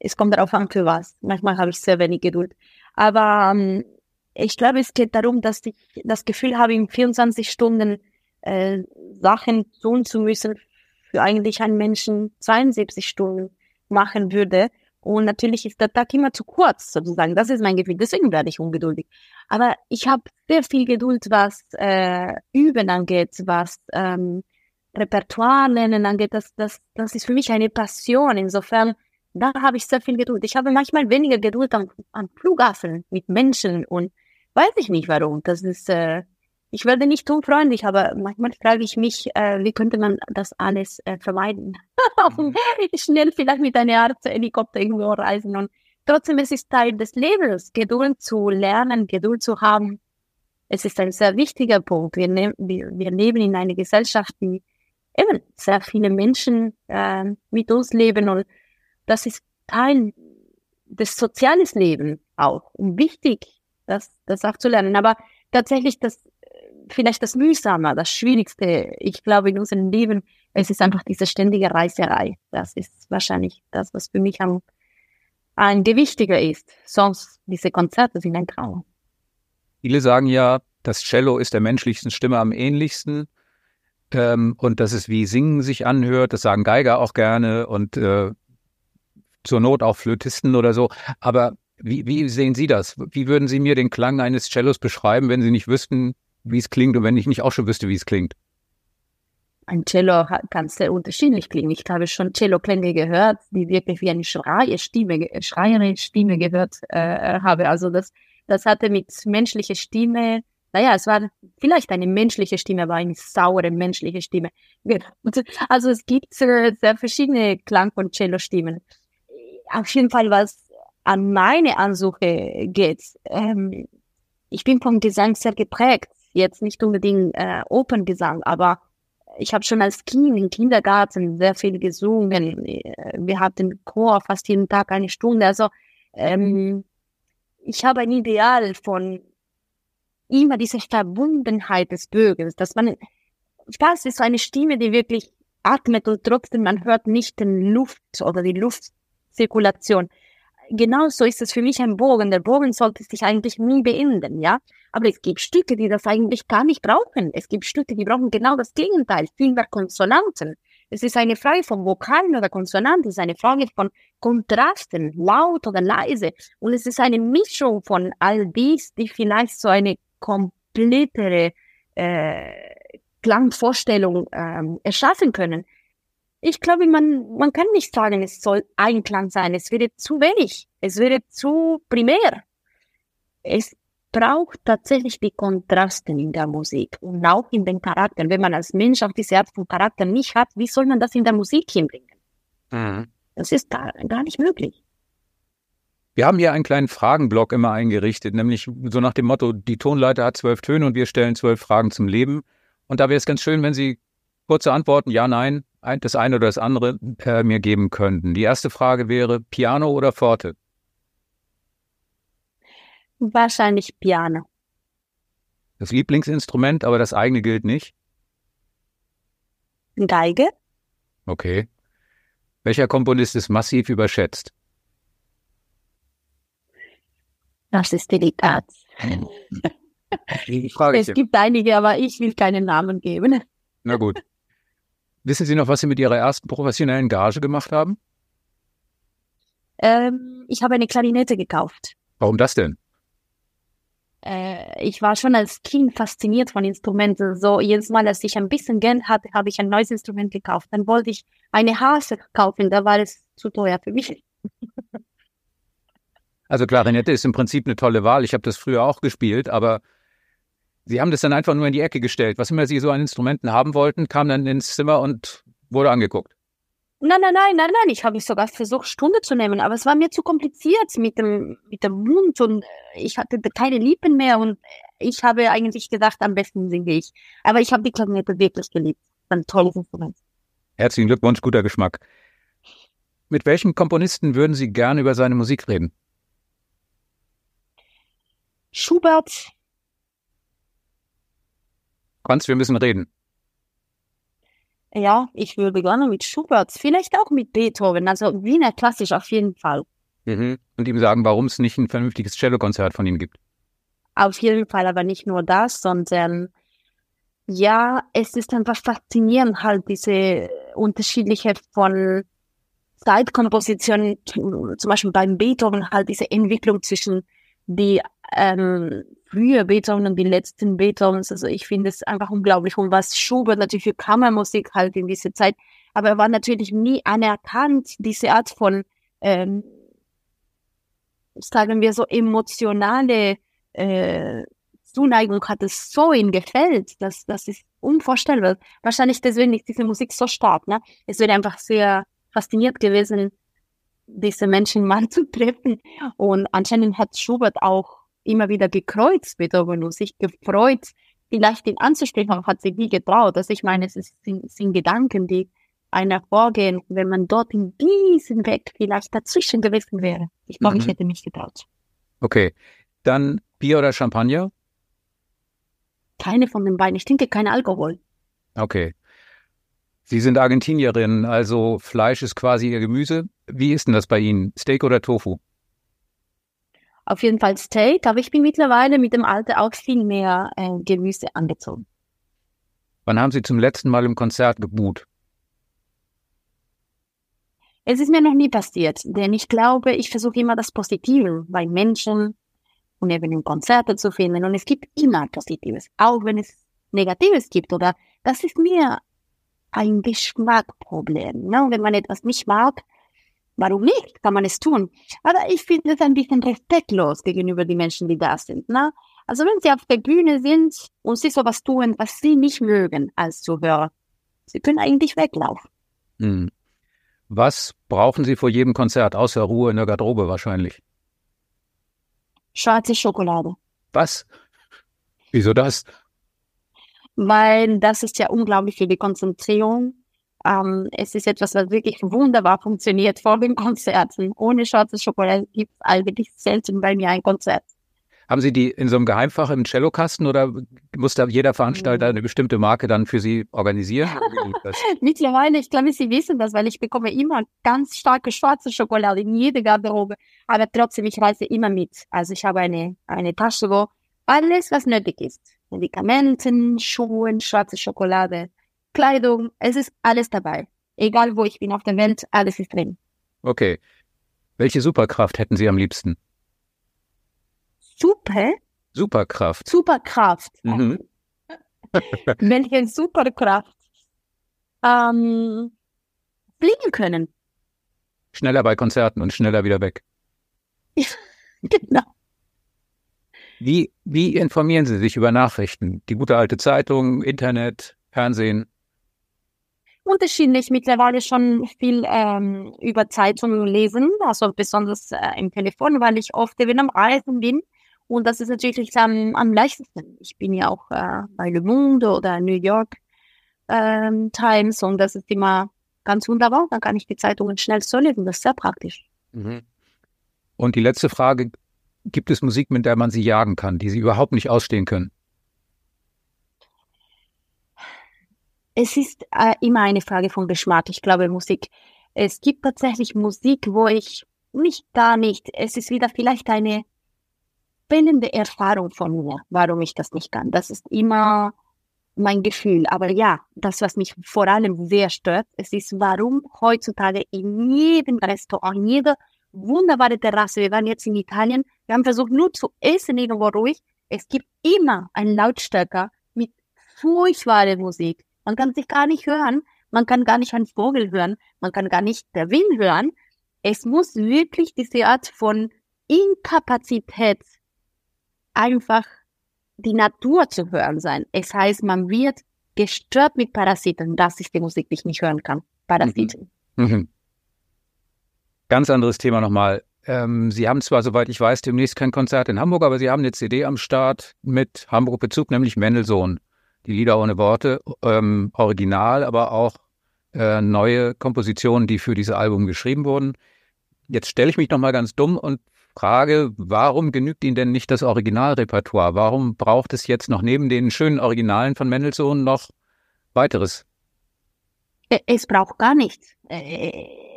es kommt darauf an, für was. Manchmal habe ich sehr wenig Geduld. Aber ähm, ich glaube, es geht darum, dass ich das Gefühl habe, in 24 Stunden äh, Sachen tun zu müssen, für eigentlich einen Menschen 72 Stunden machen würde. Und natürlich ist der Tag immer zu kurz, sozusagen. Das ist mein Gefühl. Deswegen werde ich ungeduldig. Aber ich habe sehr viel Geduld, was äh, Üben angeht, was ähm, Repertoire lernen angeht. Das, das, das ist für mich eine Passion. Insofern, da habe ich sehr viel Geduld. Ich habe manchmal weniger Geduld am, am Flughafen mit Menschen und weiß ich nicht warum. Das ist, äh, ich werde nicht unfreundlich, aber manchmal frage ich mich, äh, wie könnte man das alles äh, vermeiden? Mhm. Schnell vielleicht mit einer Art Helikopter irgendwo reisen und trotzdem es ist Teil des Lebens, Geduld zu lernen, Geduld zu haben. Es ist ein sehr wichtiger Punkt. Wir, ne wir, wir leben in einer Gesellschaft, die eben sehr viele Menschen äh, mit uns leben und das ist Teil des sozialen Lebens auch und wichtig, das, das auch zu lernen. Aber tatsächlich das vielleicht das Mühsame, das Schwierigste, ich glaube, in unserem Leben, es ist einfach diese ständige Reiserei. Das ist wahrscheinlich das, was für mich am, ein gewichtiger ist. Sonst, diese Konzerte sind ein Traum. Viele sagen ja, das Cello ist der menschlichsten Stimme am ähnlichsten. Ähm, und dass es wie Singen sich anhört, das sagen Geiger auch gerne und äh, zur Not auch Flötisten oder so. Aber wie, wie sehen Sie das? Wie würden Sie mir den Klang eines Cellos beschreiben, wenn Sie nicht wüssten, wie es klingt und wenn ich nicht auch schon wüsste, wie es klingt? Ein Cello kann sehr unterschiedlich klingen. Ich habe schon Cello-Klänge gehört, die wirklich wie eine Schreierstimme, schreiende Stimme gehört äh, habe. Also das, das hatte mit menschlicher Stimme, naja, es war vielleicht eine menschliche Stimme, aber eine saure menschliche Stimme. Also es gibt sehr, sehr verschiedene Klang- von Cello-Stimmen. Auf jeden Fall, was an meine Ansuche geht, ähm, ich bin vom Gesang sehr geprägt jetzt nicht unbedingt äh, Operngesang, aber ich habe schon als Kind im Kindergarten sehr viel gesungen. Wir hatten Chor fast jeden Tag eine Stunde. Also ähm, ich habe ein Ideal von immer dieser Verbundenheit des Bürgers, dass man, das ist so eine Stimme, die wirklich atmet und trotzdem man hört nicht den Luft oder die Luftzirkulation genauso ist es für mich ein Bogen. Der Bogen sollte sich eigentlich nie beenden, ja. Aber es gibt Stücke, die das eigentlich gar nicht brauchen. Es gibt Stücke, die brauchen genau das Gegenteil, viel mehr Konsonanten. Es ist eine Frage von Vokalen oder Konsonanten, es ist eine Frage von Kontrasten, laut oder leise. Und es ist eine Mischung von all dies, die vielleicht so eine komplettere äh, Klangvorstellung ähm, erschaffen können ich glaube, man, man kann nicht sagen, es soll Einklang sein. Es wäre zu wenig. Es wäre zu primär. Es braucht tatsächlich die Kontraste in der Musik und auch in den Charakteren. Wenn man als Mensch auch diese Art von Charakter nicht hat, wie soll man das in der Musik hinbringen? Mhm. Das ist gar, gar nicht möglich. Wir haben hier einen kleinen Fragenblock immer eingerichtet, nämlich so nach dem Motto, die Tonleiter hat zwölf Töne und wir stellen zwölf Fragen zum Leben. Und da wäre es ganz schön, wenn Sie kurze Antworten, ja, nein, das eine oder das andere äh, mir geben könnten. Die erste Frage wäre Piano oder Forte? Wahrscheinlich Piano. Das Lieblingsinstrument, aber das eigene gilt nicht? Geige. Okay. Welcher Komponist ist massiv überschätzt? Das ist delikat. es gibt einige, aber ich will keinen Namen geben. Na gut. Wissen Sie noch, was Sie mit Ihrer ersten professionellen Gage gemacht haben? Ähm, ich habe eine Klarinette gekauft. Warum das denn? Äh, ich war schon als Kind fasziniert von Instrumenten. So jedes Mal, als ich ein bisschen Geld hatte, habe ich ein neues Instrument gekauft. Dann wollte ich eine Hase kaufen, da war es zu teuer für mich. Also Klarinette ist im Prinzip eine tolle Wahl. Ich habe das früher auch gespielt, aber Sie haben das dann einfach nur in die Ecke gestellt. Was immer Sie so an Instrumenten haben wollten, kam dann ins Zimmer und wurde angeguckt. Nein, nein, nein, nein, nein. Ich habe sogar versucht, Stunde zu nehmen, aber es war mir zu kompliziert mit dem, mit dem Mund und ich hatte keine Lippen mehr und ich habe eigentlich gedacht, am besten singe ich. Aber ich habe die Klarinette wirklich geliebt. Ein tolles Instrument. Herzlichen Glückwunsch, guter Geschmack. Mit welchem Komponisten würden Sie gerne über seine Musik reden? Schubert. Franz, wir müssen reden. Ja, ich würde gerne mit Schubert, vielleicht auch mit Beethoven, also Wiener Klassisch auf jeden Fall. Mhm. Und ihm sagen, warum es nicht ein vernünftiges Cellokonzert von ihm gibt. Auf jeden Fall, aber nicht nur das, sondern ja, es ist einfach faszinierend, halt diese unterschiedliche von Zeitkomposition, zum Beispiel beim Beethoven, halt diese Entwicklung zwischen die ähm, frühe Beethoven und die letzten Beethovens. Also ich finde es einfach unglaublich. Und was Schubert natürlich für Kammermusik halt in dieser Zeit, aber er war natürlich nie anerkannt, diese Art von, ähm, sagen wir so, emotionale äh, Zuneigung hat es so ihm gefällt, dass das ist unvorstellbar. Wahrscheinlich deswegen ist diese Musik so stark. Ne? Es wäre einfach sehr fasziniert gewesen, diese Menschen mal zu treffen. Und anscheinend hat Schubert auch immer wieder gekreuzt mit und sich gefreut, vielleicht ihn anzusprechen, aber hat sich nie getraut. Also ich meine, es sind, sind Gedanken, die einer vorgehen, wenn man dort in diesem Weg vielleicht dazwischen gewesen wäre. Ich glaube, mhm. ich hätte mich getraut. Okay, dann Bier oder Champagner? Keine von den beiden. Ich trinke keinen Alkohol. Okay. Sie sind Argentinierin, also Fleisch ist quasi Ihr Gemüse. Wie ist denn das bei Ihnen? Steak oder Tofu? Auf jeden Fall Steak, aber ich bin mittlerweile mit dem Alter auch viel mehr äh, Gemüse angezogen. Wann haben Sie zum letzten Mal im Konzert geboot? Es ist mir noch nie passiert, denn ich glaube, ich versuche immer das Positive bei Menschen und eben in Konzerten zu finden. Und es gibt immer Positives, auch wenn es Negatives gibt. Oder das ist mir ein Geschmackproblem. Ne? Wenn man etwas nicht mag, warum nicht? Kann man es tun. Aber ich finde es ein bisschen respektlos gegenüber den Menschen, die da sind. Ne? Also wenn sie auf der Bühne sind und sie sowas tun, was sie nicht mögen als Zuhörer, sie können eigentlich weglaufen. Hm. Was brauchen Sie vor jedem Konzert, außer Ruhe in der Garderobe wahrscheinlich? Schwarze Schokolade. Was? Wieso das? weil das ist ja unglaublich für die Konzentrierung. Ähm, es ist etwas, was wirklich wunderbar funktioniert vor den Konzerten. Ohne schwarze Schokolade gibt es eigentlich selten bei mir ein Konzert. Haben Sie die in so einem Geheimfach im Cellokasten oder muss da jeder Veranstalter eine bestimmte Marke dann für Sie organisieren? Mittlerweile, ich glaube, Sie wissen das, weil ich bekomme immer ganz starke schwarze Schokolade in jede Garderobe. Aber trotzdem, ich reise immer mit. Also ich habe eine, eine Tasche, wo alles, was nötig ist. Medikamenten, Schuhe, schwarze Schokolade, Kleidung, es ist alles dabei. Egal wo ich bin auf der Welt, alles ist drin. Okay. Welche Superkraft hätten Sie am liebsten? Super? Superkraft. Superkraft. Mhm. Welche Superkraft? Ähm, fliegen können. Schneller bei Konzerten und schneller wieder weg. genau. Wie, wie informieren Sie sich über Nachrichten? Die gute alte Zeitung, Internet, Fernsehen? Unterschiedlich, mittlerweile schon viel ähm, über Zeitungen lesen, also besonders äh, im Telefon, weil ich oft eben am Reisen bin. Und das ist natürlich am, am leichtesten. Ich bin ja auch äh, bei Le Monde oder New York ähm, Times und das ist immer ganz wunderbar. Dann kann ich die Zeitungen schnell so lesen. Das ist sehr praktisch. Mhm. Und die letzte Frage, gibt es Musik, mit der man sie jagen kann, die sie überhaupt nicht ausstehen können? Es ist äh, immer eine Frage von Geschmack. Ich glaube, Musik. Es gibt tatsächlich Musik, wo ich nicht gar nicht. Es ist wieder vielleicht eine spannende Erfahrung von mir, warum ich das nicht kann. Das ist immer mein Gefühl. Aber ja, das, was mich vor allem sehr stört, es ist, warum heutzutage in jedem Restaurant, in jeder wunderbare Terrasse. Wir waren jetzt in Italien. Wir haben versucht, nur zu essen, irgendwo ruhig. Es gibt immer einen Lautstärker mit furchtbarer Musik. Man kann sich gar nicht hören. Man kann gar nicht einen Vogel hören. Man kann gar nicht der Wind hören. Es muss wirklich diese Art von Inkapazität einfach die Natur zu hören sein. Es heißt, man wird gestört mit Parasiten. Das ist die Musik, die ich nicht hören kann. Parasiten. Mhm. Ganz anderes Thema nochmal. Ähm, Sie haben zwar, soweit ich weiß, demnächst kein Konzert in Hamburg, aber Sie haben eine CD am Start mit Hamburg-Bezug, nämlich Mendelssohn. Die Lieder ohne Worte, ähm, original, aber auch äh, neue Kompositionen, die für dieses Album geschrieben wurden. Jetzt stelle ich mich nochmal ganz dumm und frage, warum genügt Ihnen denn nicht das Originalrepertoire? Warum braucht es jetzt noch neben den schönen Originalen von Mendelssohn noch weiteres? Es braucht gar nichts. Äh,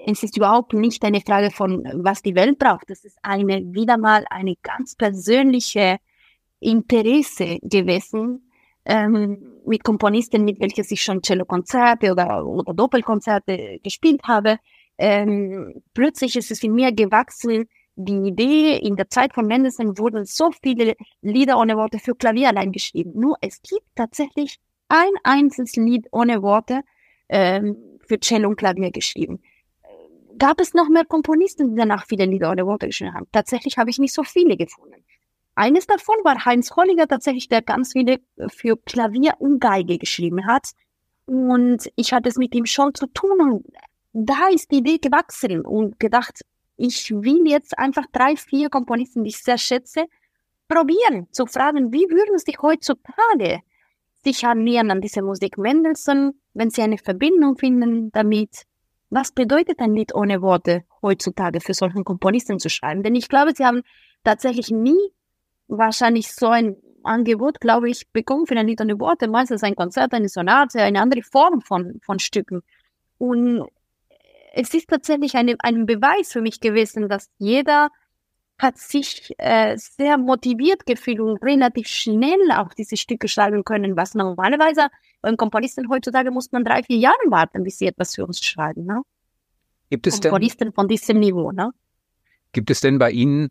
es ist überhaupt nicht eine Frage von, was die Welt braucht. Es ist eine, wieder mal eine ganz persönliche Interesse gewesen, ähm, mit Komponisten, mit welchen ich schon Cello-Konzerte oder, oder Doppelkonzerte gespielt habe. Ähm, plötzlich ist es in mir gewachsen, die Idee, in der Zeit von Mendelssohn wurden so viele Lieder ohne Worte für Klavier allein geschrieben. Nur es gibt tatsächlich ein einziges Lied ohne Worte ähm, für Cello und Klavier geschrieben. Gab es noch mehr Komponisten, die danach viele Lieder ohne Worte geschrieben haben? Tatsächlich habe ich nicht so viele gefunden. Eines davon war Heinz Holliger tatsächlich, der ganz viele für Klavier und Geige geschrieben hat. Und ich hatte es mit ihm schon zu tun und da ist die Idee gewachsen und gedacht, ich will jetzt einfach drei, vier Komponisten, die ich sehr schätze, probieren, zu fragen, wie würden sie heutzutage sich annähern an diese Musik Mendelssohn, wenn sie eine Verbindung finden damit. Was bedeutet ein Lied ohne Worte heutzutage für solchen Komponisten zu schreiben? Denn ich glaube, sie haben tatsächlich nie wahrscheinlich so ein Angebot, glaube ich, bekommen für ein Lied ohne Worte. Meistens ein Konzert, eine Sonate, eine andere Form von, von Stücken. Und es ist tatsächlich eine, ein Beweis für mich gewesen, dass jeder hat sich äh, sehr motiviert gefühlt und relativ schnell auch diese Stücke schreiben können, was normalerweise beim Komponisten heutzutage muss man drei, vier Jahre warten, bis sie etwas für uns schreiben. Ne? Gibt es Komponisten denn, von diesem Niveau. Ne? Gibt es denn bei Ihnen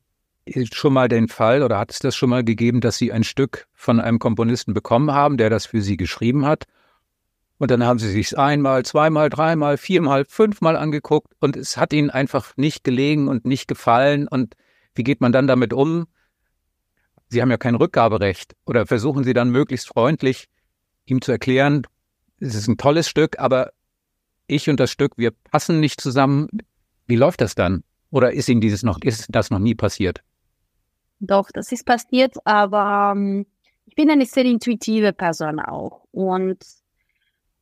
schon mal den Fall oder hat es das schon mal gegeben, dass Sie ein Stück von einem Komponisten bekommen haben, der das für Sie geschrieben hat und dann haben sie sich einmal, zweimal, dreimal, viermal, fünfmal angeguckt und es hat ihnen einfach nicht gelegen und nicht gefallen. Und wie geht man dann damit um? Sie haben ja kein Rückgaberecht oder versuchen Sie dann möglichst freundlich ihm zu erklären, es ist ein tolles Stück, aber ich und das Stück, wir passen nicht zusammen. Wie läuft das dann? Oder ist Ihnen dieses noch, ist das noch nie passiert? Doch, das ist passiert, aber ähm, ich bin eine sehr intuitive Person auch. Und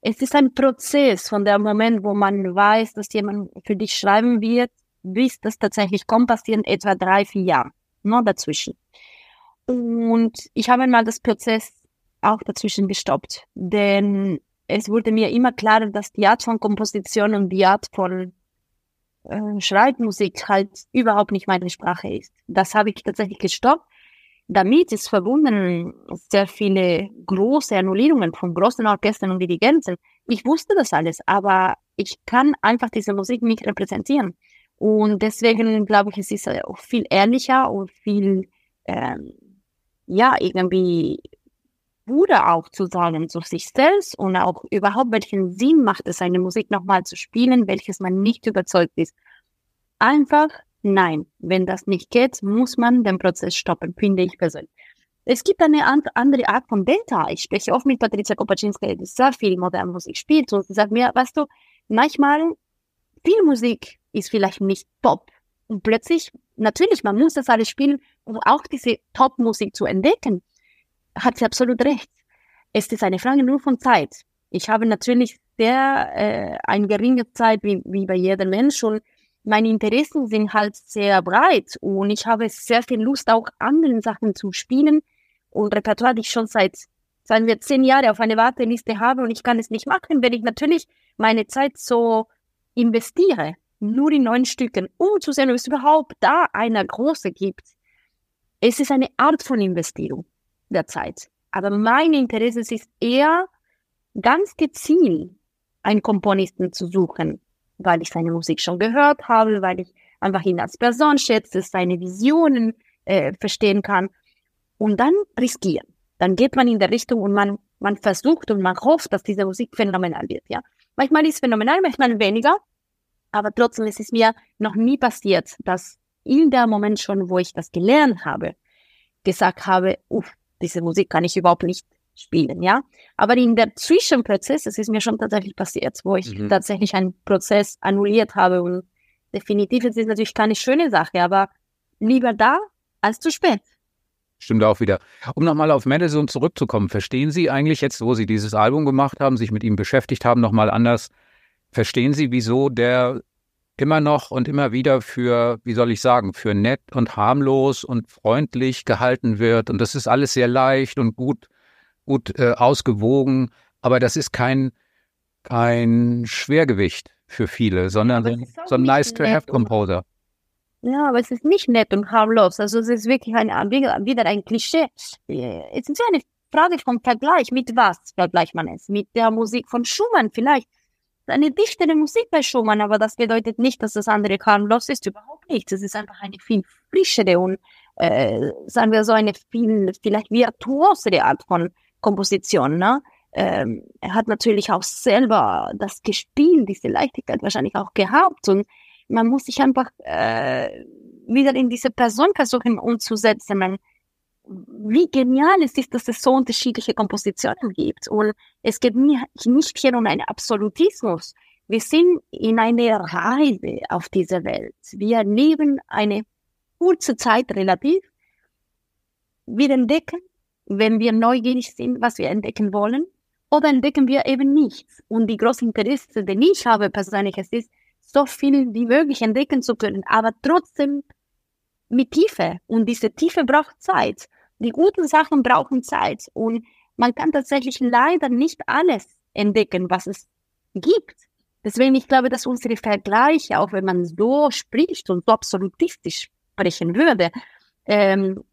es ist ein Prozess von dem Moment, wo man weiß, dass jemand für dich schreiben wird, bis das tatsächlich kommt, passieren etwa drei, vier Jahre, nur dazwischen. Und ich habe mal das Prozess auch dazwischen gestoppt, denn es wurde mir immer klarer, dass die Art von Komposition und die Art von äh, Schreibmusik halt überhaupt nicht meine Sprache ist. Das habe ich tatsächlich gestoppt damit ist verbunden sehr viele große Annullierungen von großen Orchestern und Dirigenten. Ich wusste das alles, aber ich kann einfach diese Musik nicht repräsentieren. Und deswegen glaube ich, es ist auch viel ehrlicher und viel, ähm, ja, irgendwie Bruder auch zu sagen zu sich selbst und auch überhaupt, welchen Sinn macht es, eine Musik nochmal zu spielen, welches man nicht überzeugt ist. Einfach Nein, wenn das nicht geht, muss man den Prozess stoppen, finde ich persönlich. Es gibt eine andere Art von Delta. Ich spreche oft mit Patricia Kopaczynska, die sehr viel moderne Musik spielt und sie sagt mir, weißt du, manchmal viel Musik ist vielleicht nicht top. Und plötzlich, natürlich, man muss das alles spielen, um auch diese Top-Musik zu entdecken. Hat sie absolut recht. Es ist eine Frage nur von Zeit. Ich habe natürlich sehr äh, eine geringe Zeit, wie, wie bei jedem Mensch und meine Interessen sind halt sehr breit und ich habe sehr viel Lust, auch anderen Sachen zu spielen und Repertoire, die ich schon seit, sagen wir, zehn Jahren auf einer Warteliste habe und ich kann es nicht machen, wenn ich natürlich meine Zeit so investiere, nur in neun Stücken, um zu sehen, ob es überhaupt da einer große gibt. Es ist eine Art von Investierung der Zeit. Aber mein Interesse ist eher ganz gezielt, einen Komponisten zu suchen, weil ich seine Musik schon gehört habe, weil ich einfach ihn als Person schätze, seine Visionen äh, verstehen kann. Und dann riskieren. Dann geht man in der Richtung und man, man versucht und man hofft, dass diese Musik phänomenal wird. Ja, manchmal ist es phänomenal, manchmal weniger. Aber trotzdem ist es mir noch nie passiert, dass in der Moment schon, wo ich das gelernt habe, gesagt habe, uff, diese Musik kann ich überhaupt nicht spielen, ja. Aber in der Zwischenprozess, es ist mir schon tatsächlich passiert, wo ich mhm. tatsächlich einen Prozess annulliert habe und definitiv, es ist natürlich keine schöne Sache, aber lieber da als zu spät. Stimmt auch wieder. Um nochmal auf Madison zurückzukommen, verstehen Sie eigentlich jetzt, wo Sie dieses Album gemacht haben, sich mit ihm beschäftigt haben, nochmal anders, verstehen Sie, wieso der immer noch und immer wieder für, wie soll ich sagen, für nett und harmlos und freundlich gehalten wird. Und das ist alles sehr leicht und gut, gut äh, ausgewogen. Aber das ist kein, kein Schwergewicht für viele, sondern so ein nice-to-have-Composer. Ja, aber es ist nicht nett und harmlos. Also es ist wirklich ein, wieder ein Klischee. Es ist eine Frage vom Vergleich. Mit was vergleicht man es? Mit der Musik von Schumann vielleicht eine dichtere Musik bei Schumann, aber das bedeutet nicht, dass das andere harmlos ist, überhaupt nicht. Es ist einfach eine viel frischere und, äh, sagen wir so, eine viel, vielleicht virtuosere Art von Komposition. Ne? Ähm, er hat natürlich auch selber das gespielt, diese Leichtigkeit wahrscheinlich auch gehabt und man muss sich einfach äh, wieder in diese Person versuchen umzusetzen. Man, wie genial es ist, dass es so unterschiedliche Kompositionen gibt. Und es geht nicht hier um einen Absolutismus. Wir sind in einer Reise auf dieser Welt. Wir leben eine kurze Zeit relativ. Wir entdecken, wenn wir neugierig sind, was wir entdecken wollen, oder entdecken wir eben nichts. Und die große Interesse, den ich habe persönlich, es ist, so viel wie möglich entdecken zu können, aber trotzdem mit Tiefe. Und diese Tiefe braucht Zeit. Die guten Sachen brauchen Zeit und man kann tatsächlich leider nicht alles entdecken, was es gibt. Deswegen, ich glaube, dass unsere Vergleiche, auch wenn man so spricht und so absolutistisch sprechen würde, ähm,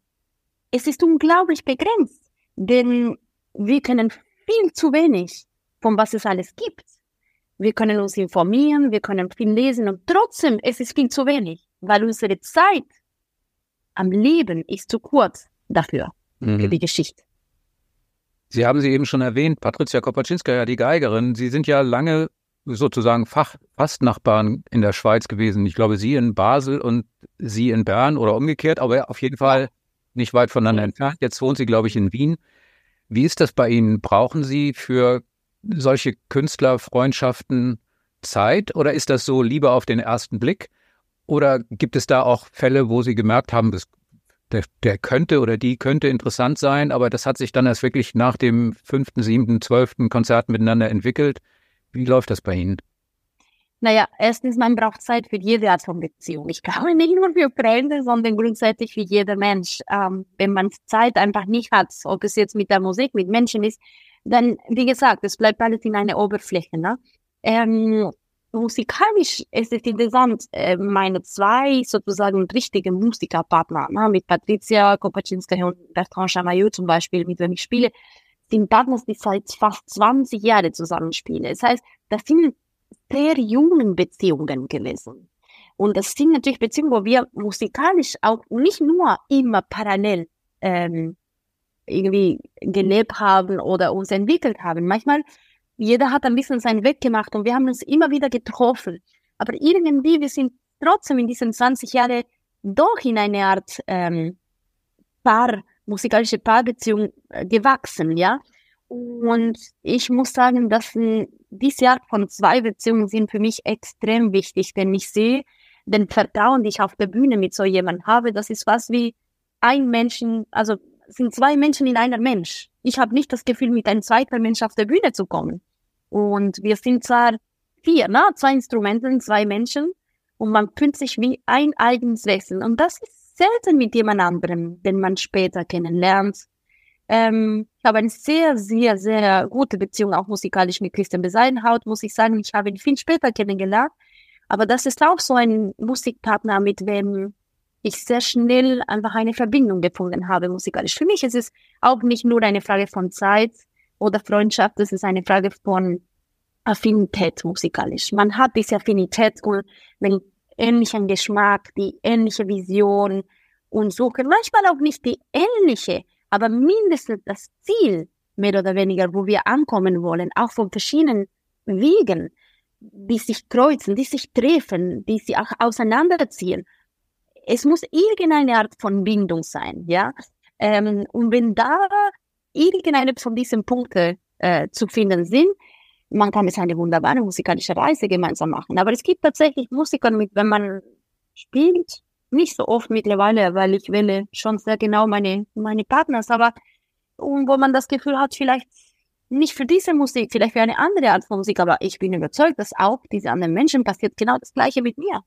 es ist unglaublich begrenzt, denn wir können viel zu wenig von was es alles gibt. Wir können uns informieren, wir können viel lesen und trotzdem es ist viel zu wenig, weil unsere Zeit am Leben ist zu kurz dafür, mhm. für die Geschichte. Sie haben sie eben schon erwähnt, Patricia Kopaczynska, die Geigerin. Sie sind ja lange sozusagen Fach Fastnachbarn in der Schweiz gewesen. Ich glaube, Sie in Basel und Sie in Bern oder umgekehrt, aber auf jeden Fall nicht weit voneinander entfernt. Jetzt wohnen Sie, glaube ich, in Wien. Wie ist das bei Ihnen? Brauchen Sie für solche Künstlerfreundschaften Zeit oder ist das so lieber auf den ersten Blick? Oder gibt es da auch Fälle, wo Sie gemerkt haben, das der, der könnte oder die könnte interessant sein, aber das hat sich dann erst wirklich nach dem fünften, siebten, zwölften Konzert miteinander entwickelt. Wie läuft das bei Ihnen? Naja, erstens, man braucht Zeit für jede Art von Beziehung. Ich glaube nicht nur für Freunde, sondern grundsätzlich für jeder Mensch. Ähm, wenn man Zeit einfach nicht hat, ob es jetzt mit der Musik, mit Menschen ist, dann, wie gesagt, es bleibt alles in einer Oberfläche. Ne? Ähm, musikalisch ist es interessant, äh, meine zwei sozusagen richtigen Musikerpartner, ne, mit Patricia Kopaczynska und Bertrand Chamaillot zum Beispiel, mit denen ich spiele, sind Partner, die seit fast 20 Jahren zusammenspielen. Das heißt, das sind sehr jungen Beziehungen gewesen. Und das sind natürlich Beziehungen, wo wir musikalisch auch nicht nur immer parallel ähm, irgendwie gelebt haben oder uns entwickelt haben. Manchmal jeder hat ein bisschen seinen Weg gemacht und wir haben uns immer wieder getroffen. Aber irgendwie, wir sind trotzdem in diesen 20 Jahren doch in eine Art ähm, Paar, musikalische Paarbeziehung äh, gewachsen, ja. Und ich muss sagen, dass äh, diese Art von zwei Beziehungen sind für mich extrem wichtig, denn ich sehe den Vertrauen, die ich auf der Bühne mit so jemandem habe, das ist was wie ein Menschen, also sind zwei Menschen in einer Mensch. Ich habe nicht das Gefühl, mit einem zweiten Mensch auf der Bühne zu kommen. Und wir sind zwar vier, ne? zwei Instrumente, zwei Menschen und man fühlt sich wie ein eigenes Wesen. Und das ist selten mit jemand anderem, den man später kennenlernt. Ähm, ich habe eine sehr, sehr, sehr gute Beziehung auch musikalisch mit Christian Beseidenhaut, muss ich sagen. Ich habe ihn viel später kennengelernt. Aber das ist auch so ein Musikpartner, mit dem ich sehr schnell einfach eine Verbindung gefunden habe musikalisch. Für mich ist es auch nicht nur eine Frage von Zeit oder Freundschaft, es ist eine Frage von Affinität musikalisch. Man hat diese Affinität und den ähnlichen Geschmack, die ähnliche Vision und suchen manchmal auch nicht die ähnliche, aber mindestens das Ziel, mehr oder weniger, wo wir ankommen wollen, auch von verschiedenen Wegen, die sich kreuzen, die sich treffen, die sich auch auseinanderziehen es muss irgendeine Art von Bindung sein, ja. Ähm, und wenn da irgendeine von diesen Punkten äh, zu finden sind, man kann es eine wunderbare musikalische Reise gemeinsam machen. Aber es gibt tatsächlich Musiker, mit, wenn man spielt, nicht so oft mittlerweile, weil ich wähle schon sehr genau meine, meine Partners, aber und wo man das Gefühl hat, vielleicht nicht für diese Musik, vielleicht für eine andere Art von Musik, aber ich bin überzeugt, dass auch diese anderen Menschen passiert genau das Gleiche mit mir.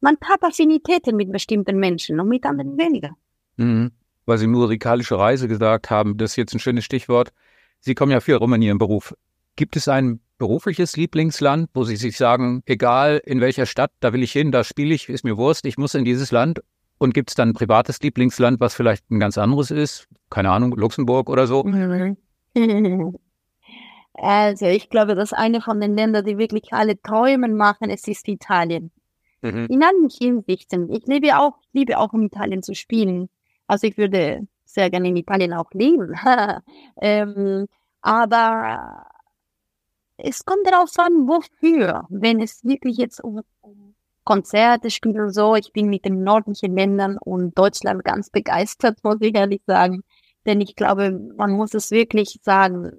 Man hat Affinitäten mit bestimmten Menschen und mit anderen weniger. Mhm. Weil Sie musikalische Reise gesagt haben, das ist jetzt ein schönes Stichwort. Sie kommen ja viel rum in Ihrem Beruf. Gibt es ein berufliches Lieblingsland, wo Sie sich sagen, egal in welcher Stadt, da will ich hin, da spiele ich, ist mir Wurst, ich muss in dieses Land? Und gibt es dann ein privates Lieblingsland, was vielleicht ein ganz anderes ist? Keine Ahnung, Luxemburg oder so? Also ich glaube, dass eine von den Ländern, die wirklich alle träumen machen, es ist Italien. Mhm. In allen Hinsichten. Ich liebe auch, liebe auch in Italien zu spielen. Also ich würde sehr gerne in Italien auch leben. ähm, aber es kommt darauf an, wofür. Wenn es wirklich jetzt um, um Konzerte spielt und so, ich bin mit den nördlichen Ländern und Deutschland ganz begeistert, muss ich ehrlich sagen. Denn ich glaube, man muss es wirklich sagen,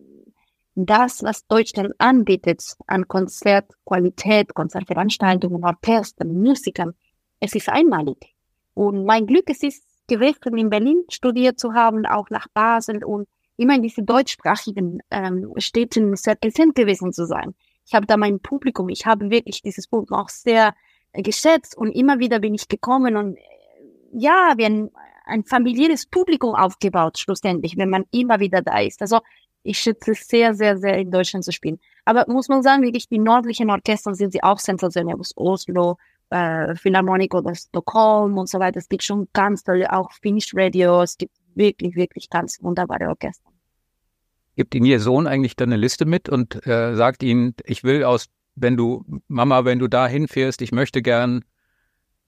das, was Deutschland anbietet an Konzertqualität, Konzertveranstaltungen, Orchestern, Musikern, es ist einmalig. Und mein Glück es ist gewesen, in Berlin studiert zu haben, auch nach Basel und immer in diesen deutschsprachigen ähm, Städten sehr präsent gewesen zu sein. Ich habe da mein Publikum, ich habe wirklich dieses Publikum auch sehr geschätzt und immer wieder bin ich gekommen und äh, ja, wir haben ein familiäres Publikum aufgebaut, schlussendlich, wenn man immer wieder da ist. Also ich schätze sehr, sehr, sehr in Deutschland zu spielen. Aber muss man sagen, wirklich die nördlichen Orchester sind sie auch sensationell. Aus Oslo, äh, Philharmonic oder Stockholm und so weiter. Es gibt schon ganz tolle, auch Finnish Radio. Es gibt wirklich, wirklich ganz wunderbare Orchester. Gibt Ihnen Ihr Sohn eigentlich dann eine Liste mit und äh, sagt Ihnen, ich will aus, wenn du, Mama, wenn du da hinfährst, ich möchte gern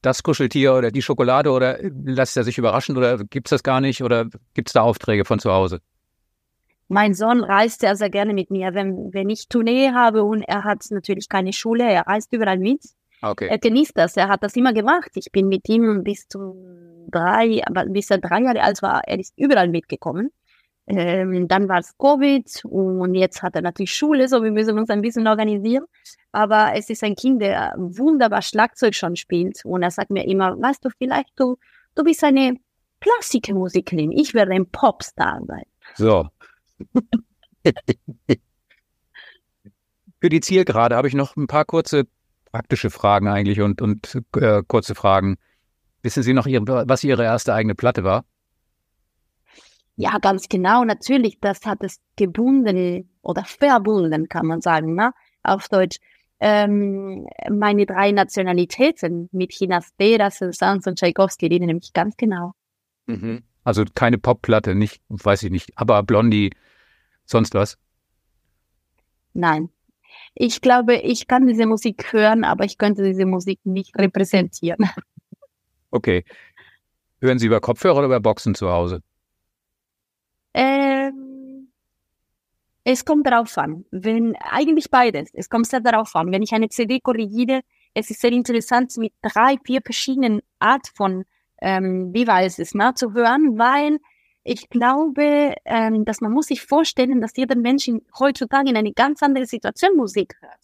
das Kuscheltier oder die Schokolade oder lässt er sich überraschen oder gibt es das gar nicht oder gibt es da Aufträge von zu Hause? Mein Sohn reist sehr, sehr gerne mit mir, wenn, wenn ich Tournee habe und er hat natürlich keine Schule, er reist überall mit. Okay. Er genießt das, er hat das immer gemacht. Ich bin mit ihm bis zu drei, aber bis er drei Jahre alt war, er ist überall mitgekommen. Ähm, dann war es Covid und jetzt hat er natürlich Schule, so wir müssen uns ein bisschen organisieren. Aber es ist ein Kind, der wunderbar Schlagzeug schon spielt und er sagt mir immer, weißt du, vielleicht du, du bist eine Klassikmusikerin, ich werde ein Popstar sein. So. Für die Zielgerade habe ich noch ein paar kurze praktische Fragen eigentlich und, und äh, kurze Fragen. Wissen Sie noch, was Ihre erste eigene Platte war? Ja, ganz genau, natürlich. Das hat es gebunden oder verbunden, kann man sagen, ne? auf Deutsch. Ähm, meine drei Nationalitäten mit Chinas Beras, Sans und Tchaikovsky, die nehme ich ganz genau. Mhm. Also keine Popplatte, nicht, weiß ich nicht, aber Blondie, sonst was? Nein. Ich glaube, ich kann diese Musik hören, aber ich könnte diese Musik nicht repräsentieren. Okay. Hören Sie über Kopfhörer oder über Boxen zu Hause? Ähm, es kommt darauf an. Wenn, eigentlich beides. Es kommt sehr darauf an. Wenn ich eine CD korrigiere, es ist sehr interessant, mit drei, vier verschiedenen Art von ähm, Devices ne, zu hören, weil ich glaube, ähm, dass man muss sich vorstellen, dass jeder Mensch in, heutzutage in eine ganz andere Situation Musik hört.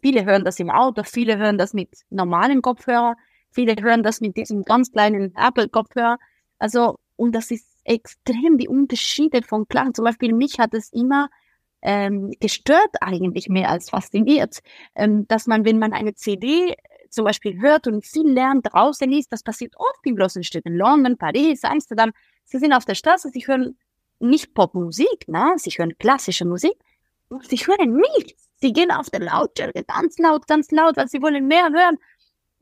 Viele hören das im Auto, viele hören das mit normalen Kopfhörer, viele hören das mit diesem ganz kleinen Apple-Kopfhörer. Also, und das ist extrem die Unterschiede von Klang. Zum Beispiel mich hat es immer ähm, gestört eigentlich mehr als fasziniert, ähm, dass man, wenn man eine CD zum Beispiel hört und viel lernt draußen ist, das passiert oft in großen Städten, London, Paris, Amsterdam. Sie sind auf der Straße, sie hören nicht Popmusik, ne? sie hören klassische Musik und sie hören nichts. Sie gehen auf der Lautstärke ganz laut, ganz laut, weil sie wollen mehr hören.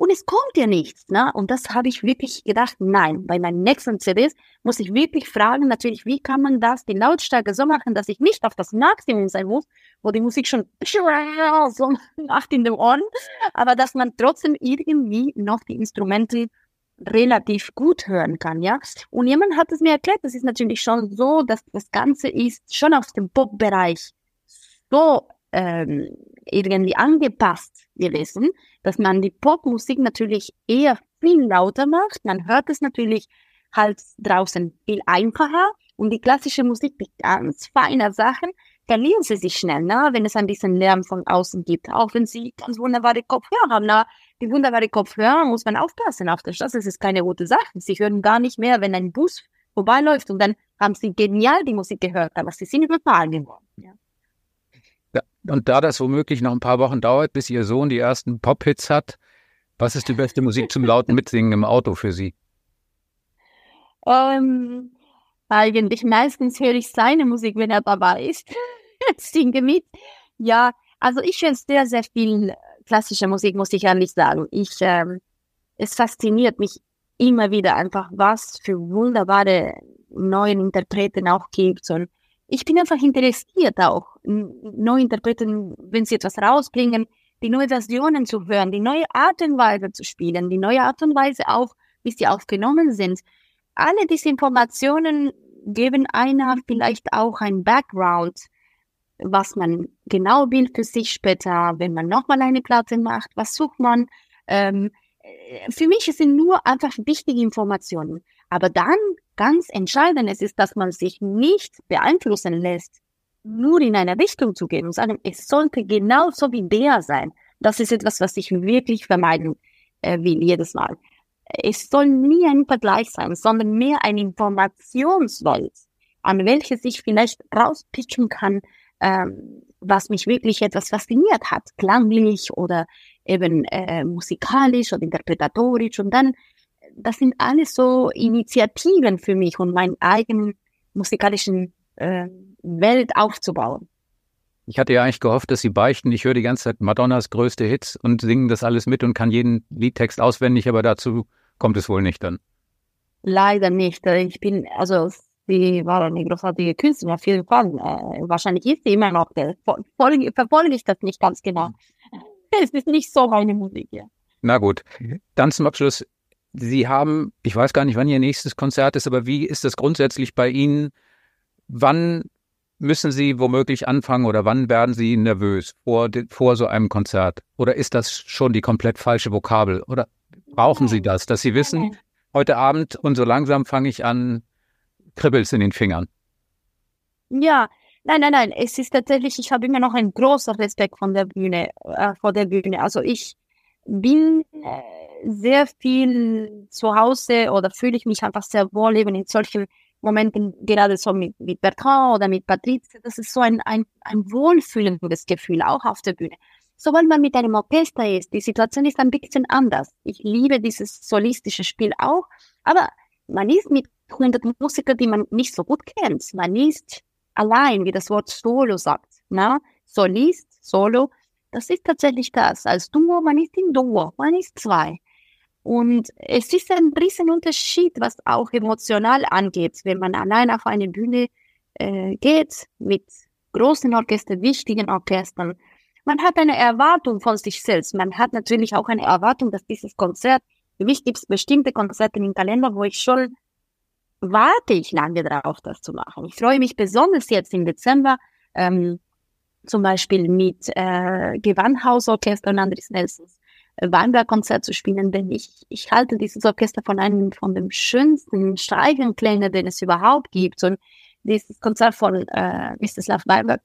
Und es kommt ja nichts. Ne? Und das habe ich wirklich gedacht, nein, bei meinen nächsten CDs muss ich wirklich fragen, natürlich, wie kann man das, die Lautstärke so machen, dass ich nicht auf das Maximum sein muss, wo die Musik schon so macht in den Ohren, aber dass man trotzdem irgendwie noch die Instrumente relativ gut hören kann, ja. Und jemand hat es mir erklärt, das ist natürlich schon so, dass das Ganze ist schon auf dem Pop-Bereich so ähm, irgendwie angepasst gewesen, dass man die Popmusik natürlich eher viel lauter macht. Man hört es natürlich halt draußen viel einfacher Und die klassische Musik, die ganz feine Sachen, verlieren sie sich schnell, ne? wenn es ein bisschen Lärm von außen gibt. Auch wenn sie ganz wunderbare Kopfhörer haben. Na, die wunderbare Kopfhörer muss man aufpassen auf der Straße. Ist keine gute Sache. Sie hören gar nicht mehr, wenn ein Bus vorbeiläuft und dann haben sie genial die Musik gehört, aber sie sind überfahren geworden. Ja. Und da das womöglich noch ein paar Wochen dauert, bis Ihr Sohn die ersten Pop-Hits hat, was ist die beste Musik zum lauten Mitsingen im Auto für Sie? Ähm, eigentlich meistens höre ich seine Musik, wenn er dabei ist. Singe mit. Ja, also ich höre sehr, sehr viel klassische Musik, muss ich ehrlich sagen. Ich, ähm, es fasziniert mich immer wieder einfach, was für wunderbare neuen Interpreten auch gibt. Und ich bin einfach interessiert auch, neue Interpreten, wenn sie etwas rausbringen, die neue Versionen zu hören, die neue Art und Weise zu spielen, die neue Art und Weise auch, wie sie aufgenommen sind. Alle diese Informationen geben einer vielleicht auch ein Background, was man genau will für sich später, wenn man nochmal eine Platte macht, was sucht man. Ähm, für mich sind nur einfach wichtige Informationen. Aber dann ganz entscheidend ist, dass man sich nicht beeinflussen lässt, nur in eine Richtung zu gehen und sagen, es sollte genauso wie der sein. Das ist etwas, was ich wirklich vermeiden äh, will jedes Mal. Es soll nie ein Vergleich sein, sondern mehr ein Informationswelt, an welches ich vielleicht rauspitchen kann, ähm, was mich wirklich etwas fasziniert hat, klanglich oder eben äh, musikalisch oder interpretatorisch. Und dann, das sind alles so Initiativen für mich und meinen eigenen musikalischen äh, Welt aufzubauen. Ich hatte ja eigentlich gehofft, dass Sie beichten. Ich höre die ganze Zeit Madonnas größte Hits und singen das alles mit und kann jeden Liedtext auswendig, aber dazu kommt es wohl nicht dann. Leider nicht. Ich bin, also sie war eine großartige Künstlerin, auf jeden Fall. Äh, wahrscheinlich ist sie immer noch. Der, verfolge, verfolge ich das nicht ganz genau. Es ist nicht so meine Musik, ja. Na gut. Dann zum Abschluss. Sie haben, ich weiß gar nicht, wann Ihr nächstes Konzert ist, aber wie ist das grundsätzlich bei Ihnen? Wann müssen Sie womöglich anfangen oder wann werden Sie nervös vor, vor so einem Konzert? Oder ist das schon die komplett falsche Vokabel? Oder brauchen Sie das, dass Sie wissen, heute Abend und so langsam fange ich an, Kribbels in den Fingern? Ja, nein, nein, nein. Es ist tatsächlich, ich habe immer noch einen großen Respekt von der Bühne, äh, vor der Bühne. Also ich bin äh, sehr viel zu Hause oder fühle ich mich einfach sehr wohl eben in solchen Momenten, gerade so mit, mit Bertrand oder mit Patrice. Das ist so ein, ein, ein wohlfühlendes Gefühl, auch auf der Bühne. Sobald man mit einem Orchester ist, die Situation ist ein bisschen anders. Ich liebe dieses solistische Spiel auch, aber man ist mit 100 Musiker, die man nicht so gut kennt. Man ist allein, wie das Wort Solo sagt. Na? Solist, Solo, das ist tatsächlich das. Als Duo, man ist im Duo, man ist zwei. Und es ist ein riesen Unterschied, was auch emotional angeht, wenn man allein auf eine Bühne äh, geht mit großen Orchestern, wichtigen Orchestern. Man hat eine Erwartung von sich selbst. Man hat natürlich auch eine Erwartung, dass dieses Konzert, für mich gibt es bestimmte Konzerte im Kalender, wo ich schon warte ich lange darauf, das zu machen. Ich freue mich besonders jetzt im Dezember, ähm, zum Beispiel mit äh, Gewandhausorchester und Andres Nelsons äh, Weinberg-Konzert zu spielen, denn ich, ich halte dieses Orchester von einem von den schönsten Streichenklängen, den es überhaupt gibt. Und dieses Konzert von äh, Mstislav Weinberg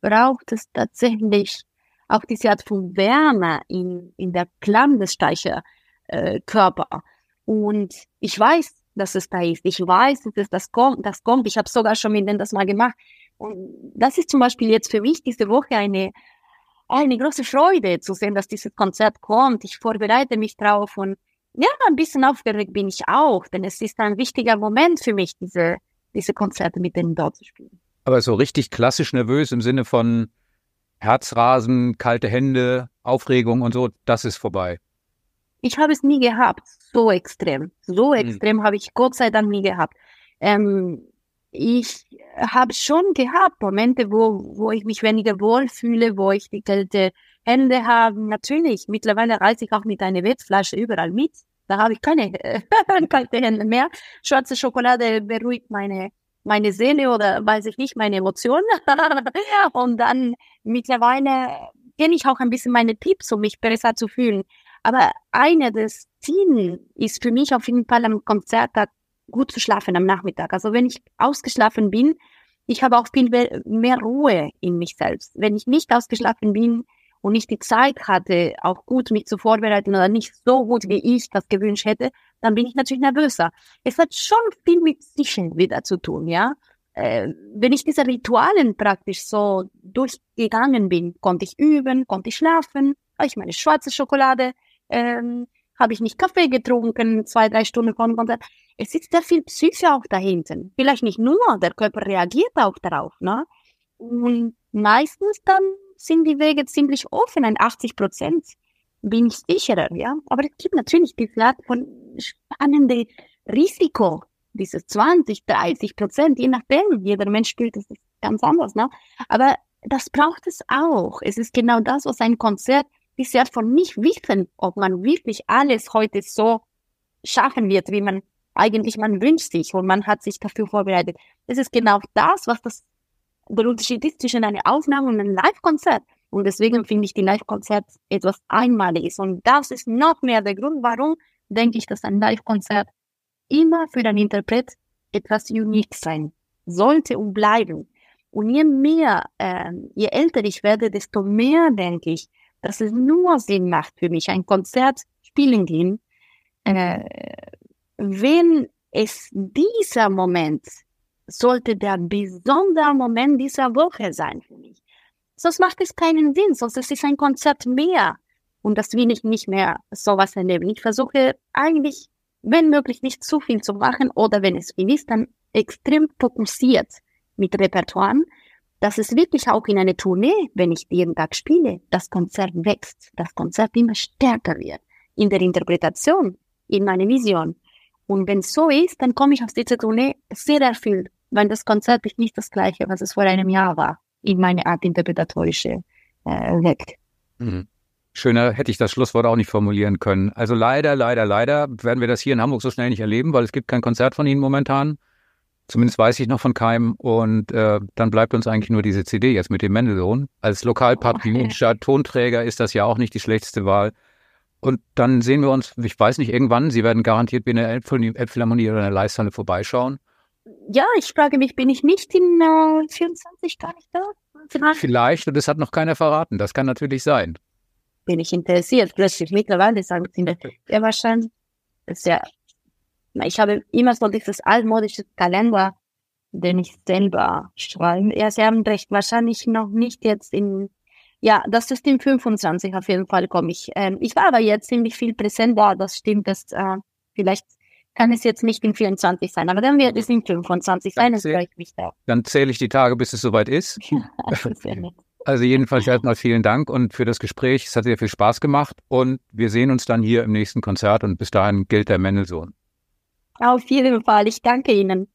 braucht es tatsächlich auch diese Art von Wärme in, in der Klang des Streicherkörpers. Äh, und ich weiß, dass es da ist. Ich weiß, dass es das kommt, das kommt. Ich habe sogar schon mit denen das mal gemacht. Und das ist zum Beispiel jetzt für mich diese Woche eine, eine große Freude zu sehen, dass dieses Konzert kommt. Ich vorbereite mich drauf und ja, ein bisschen aufgeregt bin ich auch, denn es ist ein wichtiger Moment für mich, diese, diese Konzerte mit denen dort zu spielen. Aber so richtig klassisch nervös im Sinne von Herzrasen, kalte Hände, Aufregung und so, das ist vorbei. Ich habe es nie gehabt, so extrem. So hm. extrem mhm. habe ich Gott sei Dank nie gehabt. Ähm, ich habe schon gehabt Momente, wo, wo ich mich weniger wohl fühle, wo ich die kalte Hände habe. Natürlich, mittlerweile reise ich auch mit einer Wettflasche überall mit. Da habe ich keine äh, kalte Hände mehr. Schwarze Schokolade beruhigt meine, meine Seele oder weiß ich nicht, meine Emotionen. Und dann mittlerweile kenne ich auch ein bisschen meine Tipps, um mich besser zu fühlen. Aber eine des Zielen ist für mich auf jeden Fall am Konzert gut zu schlafen am Nachmittag. Also wenn ich ausgeschlafen bin, ich habe auch viel mehr Ruhe in mich selbst. Wenn ich nicht ausgeschlafen bin und nicht die Zeit hatte, auch gut mich zu vorbereiten oder nicht so gut, wie ich das gewünscht hätte, dann bin ich natürlich nervöser. Es hat schon viel mit Psyche wieder zu tun, ja. Äh, wenn ich diese Ritualen praktisch so durchgegangen bin, konnte ich üben, konnte ich schlafen, habe ich meine schwarze Schokolade, ähm, habe ich nicht Kaffee getrunken, zwei, drei Stunden vor dem Konzert. Es ist sehr viel Psyche auch dahinter. Vielleicht nicht nur, der Körper reagiert auch darauf. Ne? Und meistens dann sind die Wege ziemlich offen, ein 80 Prozent bin ich sicherer, ja. Aber es gibt natürlich diese Art von spannende Risiko, dieses 20, 30 Prozent, je nachdem, jeder Mensch spielt das ganz anders, ne? Aber das braucht es auch. Es ist genau das, was ein Konzert bisher von nicht wissen, ob man wirklich alles heute so schaffen wird, wie man eigentlich man wünscht sich und man hat sich dafür vorbereitet. Es ist genau das, was das der Unterschied ist zwischen einer Aufnahme und einem Live-Konzert. Und deswegen finde ich die Live-Konzert etwas Einmaliges. Und das ist noch mehr der Grund, warum denke ich, dass ein Live-Konzert immer für den Interpret etwas unique sein sollte und bleiben. Und je mehr, äh, je älter ich werde, desto mehr denke ich, dass es nur Sinn macht für mich, ein Konzert spielen gehen, äh, wenn es dieser Moment sollte der besondere Moment dieser Woche sein für mich. Sonst macht es keinen Sinn, sonst ist es ein Konzert mehr. Und das will ich nicht mehr sowas erleben. Ich versuche eigentlich, wenn möglich, nicht zu viel zu machen oder wenn es viel ist, dann extrem fokussiert mit Repertoire, dass es wirklich auch in eine Tournee, wenn ich jeden Tag spiele, das Konzert wächst, das Konzert immer stärker wird. In der Interpretation, in meiner Vision. Und wenn es so ist, dann komme ich aus dieser Tournee sehr erfüllt, weil das Konzert ist nicht das gleiche, was es vor einem Jahr war, in meine Art interpretatorische äh, Weg. Mhm. Schöner hätte ich das Schlusswort auch nicht formulieren können. Also leider, leider, leider werden wir das hier in Hamburg so schnell nicht erleben, weil es gibt kein Konzert von Ihnen momentan. Zumindest weiß ich noch von keinem. Und äh, dann bleibt uns eigentlich nur diese CD jetzt mit dem Mendelssohn. Als lokalpatriotischer oh, Tonträger ist das ja auch nicht die schlechteste Wahl. Und dann sehen wir uns, ich weiß nicht, irgendwann, Sie werden garantiert bei der Elbphilharmonie oder in der Leisthalle vorbeischauen. Ja, ich frage mich, bin ich nicht in äh, 24 gar nicht da? Vielleicht. Vielleicht, und das hat noch keiner verraten. Das kann natürlich sein. Bin ich interessiert. Plötzlich mittlerweile sagen Sie mir, ja, wahrscheinlich. Das ist ja ich habe immer so dieses altmodische Kalender, den ich selber schreibe. Ja, Sie haben recht, wahrscheinlich noch nicht jetzt in, ja, das ist im 25 auf jeden Fall komme ich. Ähm, ich war aber jetzt ziemlich viel präsent da, das stimmt, das, äh, vielleicht kann es jetzt nicht im 24 sein, aber dann wird es im 25 sein, dann freue ich mich da. Dann zähle ich die Tage, bis es soweit ist. also jedenfalls erstmal vielen Dank und für das Gespräch. Es hat sehr viel Spaß gemacht und wir sehen uns dann hier im nächsten Konzert und bis dahin gilt der Mendelssohn. Auf jeden Fall. Ich danke Ihnen.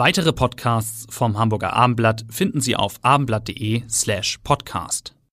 Weitere Podcasts vom Hamburger Abendblatt finden Sie auf abendblatt.de slash podcast.